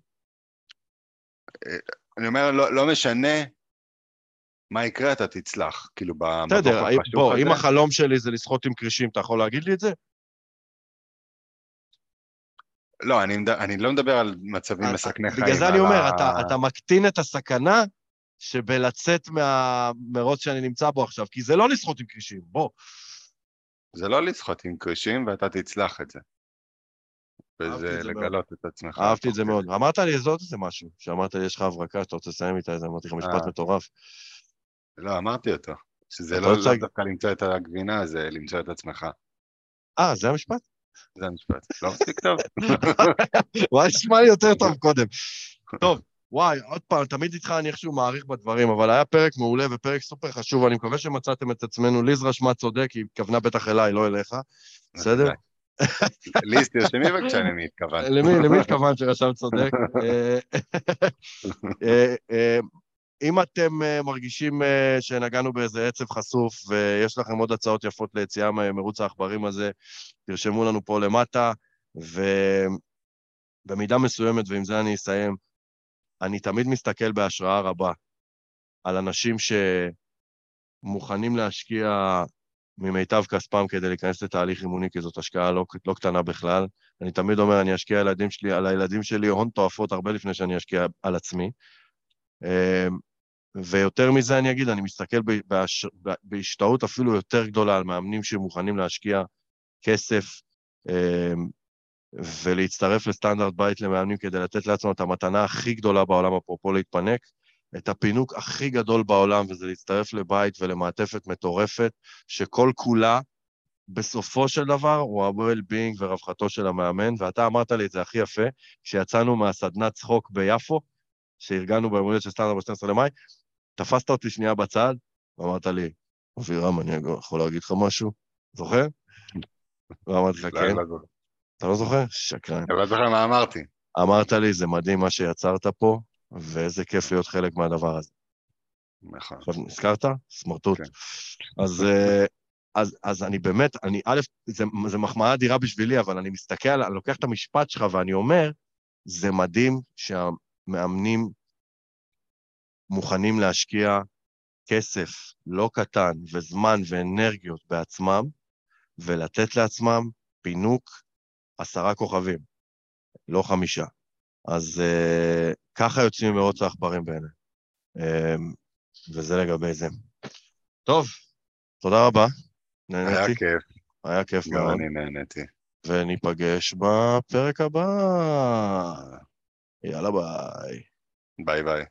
אני אומר, לא, לא משנה מה יקרה, אתה תצלח. כאילו, במבוך
בסדר,
החשוך
בוא,
הזה,
אם החלום שלי זה לשחות עם כרישים, אתה יכול להגיד לי את זה?
לא, אני, אני לא מדבר על מצבים
אז-
מסכני חיים.
בגלל זה אני אומר,
ה-
אתה, אתה מקטין את הסכנה שבלצאת מהמרוץ שאני נמצא בו עכשיו, כי זה לא לשחות עם כרישים, בוא.
זה לא לשחות עם כרישים, ואתה תצלח את זה. וזה
את זה מאוד.
לגלות את עצמך.
אהבתי את זה
תוך
מאוד. אמרת לי עוד איזה משהו, שאמרת לי, יש לך הברקה שאתה רוצה לסיים איתה, איזה, אמרתי לך משפט
אה.
מטורף.
לא, אמרתי אותו. שזה
אתה
לא דווקא למצוא את הגבינה, זה למצוא את עצמך.
אה, זה המשפט?
זה המשפט. לא מספיק טוב.
וואי, נשמע לי יותר טוב קודם. טוב, וואי, עוד פעם, תמיד איתך אני איכשהו מעריך בדברים, אבל היה פרק מעולה ופרק סופר חשוב, אני מקווה שמצאתם את עצמנו. ליז רשמה צודק, היא התכוונה בטח אליי, לא אליך. בסדר?
ליס, תרשמי בבקשה למי התכוונת.
למי, למי התכוונת שרשם צודק? אה, אה, אה, אם אתם אה, מרגישים אה, שנגענו באיזה עצב חשוף ויש לכם עוד הצעות יפות ליציאה ממרוץ העכברים הזה, תרשמו לנו פה למטה, ובמידה מסוימת, ועם זה אני אסיים, אני תמיד מסתכל בהשראה רבה על אנשים שמוכנים להשקיע ממיטב כספם כדי להיכנס לתהליך אימוני, כי זאת השקעה לא, לא קטנה בכלל. אני תמיד אומר, אני אשקיע על הילדים שלי, על הילדים שלי הון תועפות הרבה לפני שאני אשקיע על עצמי. ויותר מזה אני אגיד, אני מסתכל בהש... בהשתאות אפילו יותר גדולה על מאמנים שמוכנים להשקיע כסף אמ, ולהצטרף לסטנדרט בית למאמנים כדי לתת לעצמם את המתנה הכי גדולה בעולם, אפרופו להתפנק, את הפינוק הכי גדול בעולם, וזה להצטרף לבית ולמעטפת מטורפת, שכל כולה, בסופו של דבר, הוא ה-well-being ורווחתו של המאמן, ואתה אמרת לי את זה הכי יפה, כשיצאנו מהסדנת צחוק ביפו, שארגנו ביום הולדת של סטנדרט ב-12 למאי, תפסת אותי שנייה בצד, ואמרת לי, אבירם, אני יכול להגיד לך משהו? זוכר? ואמרתי לך,
לא,
כן.
לא.
אתה לא זוכר? שקרן.
אבל לא זוכר מה אמרתי.
אמרת לי, זה מדהים מה שיצרת פה, ואיזה כיף להיות חלק מהדבר הזה.
נכון.
עכשיו, נזכרת? סמרטוט.
כן.
אז, אה, אז, אז אני באמת, אני, א', זה, זה מחמאה אדירה בשבילי, אבל אני מסתכל, אני לוקח את המשפט שלך ואני אומר, זה מדהים שהמאמנים מוכנים להשקיע כסף לא קטן וזמן ואנרגיות בעצמם, ולתת לעצמם פינוק עשרה כוכבים. לא חמישה. אז uh, ככה יוצאים ממרוץ העכברים בעיניי. Um, וזה לגבי זה. טוב, תודה רבה.
נהניתי. היה כיף.
היה כיף
מאוד. גם אני נהניתי.
וניפגש בפרק הבא. יאללה ביי.
ביי ביי.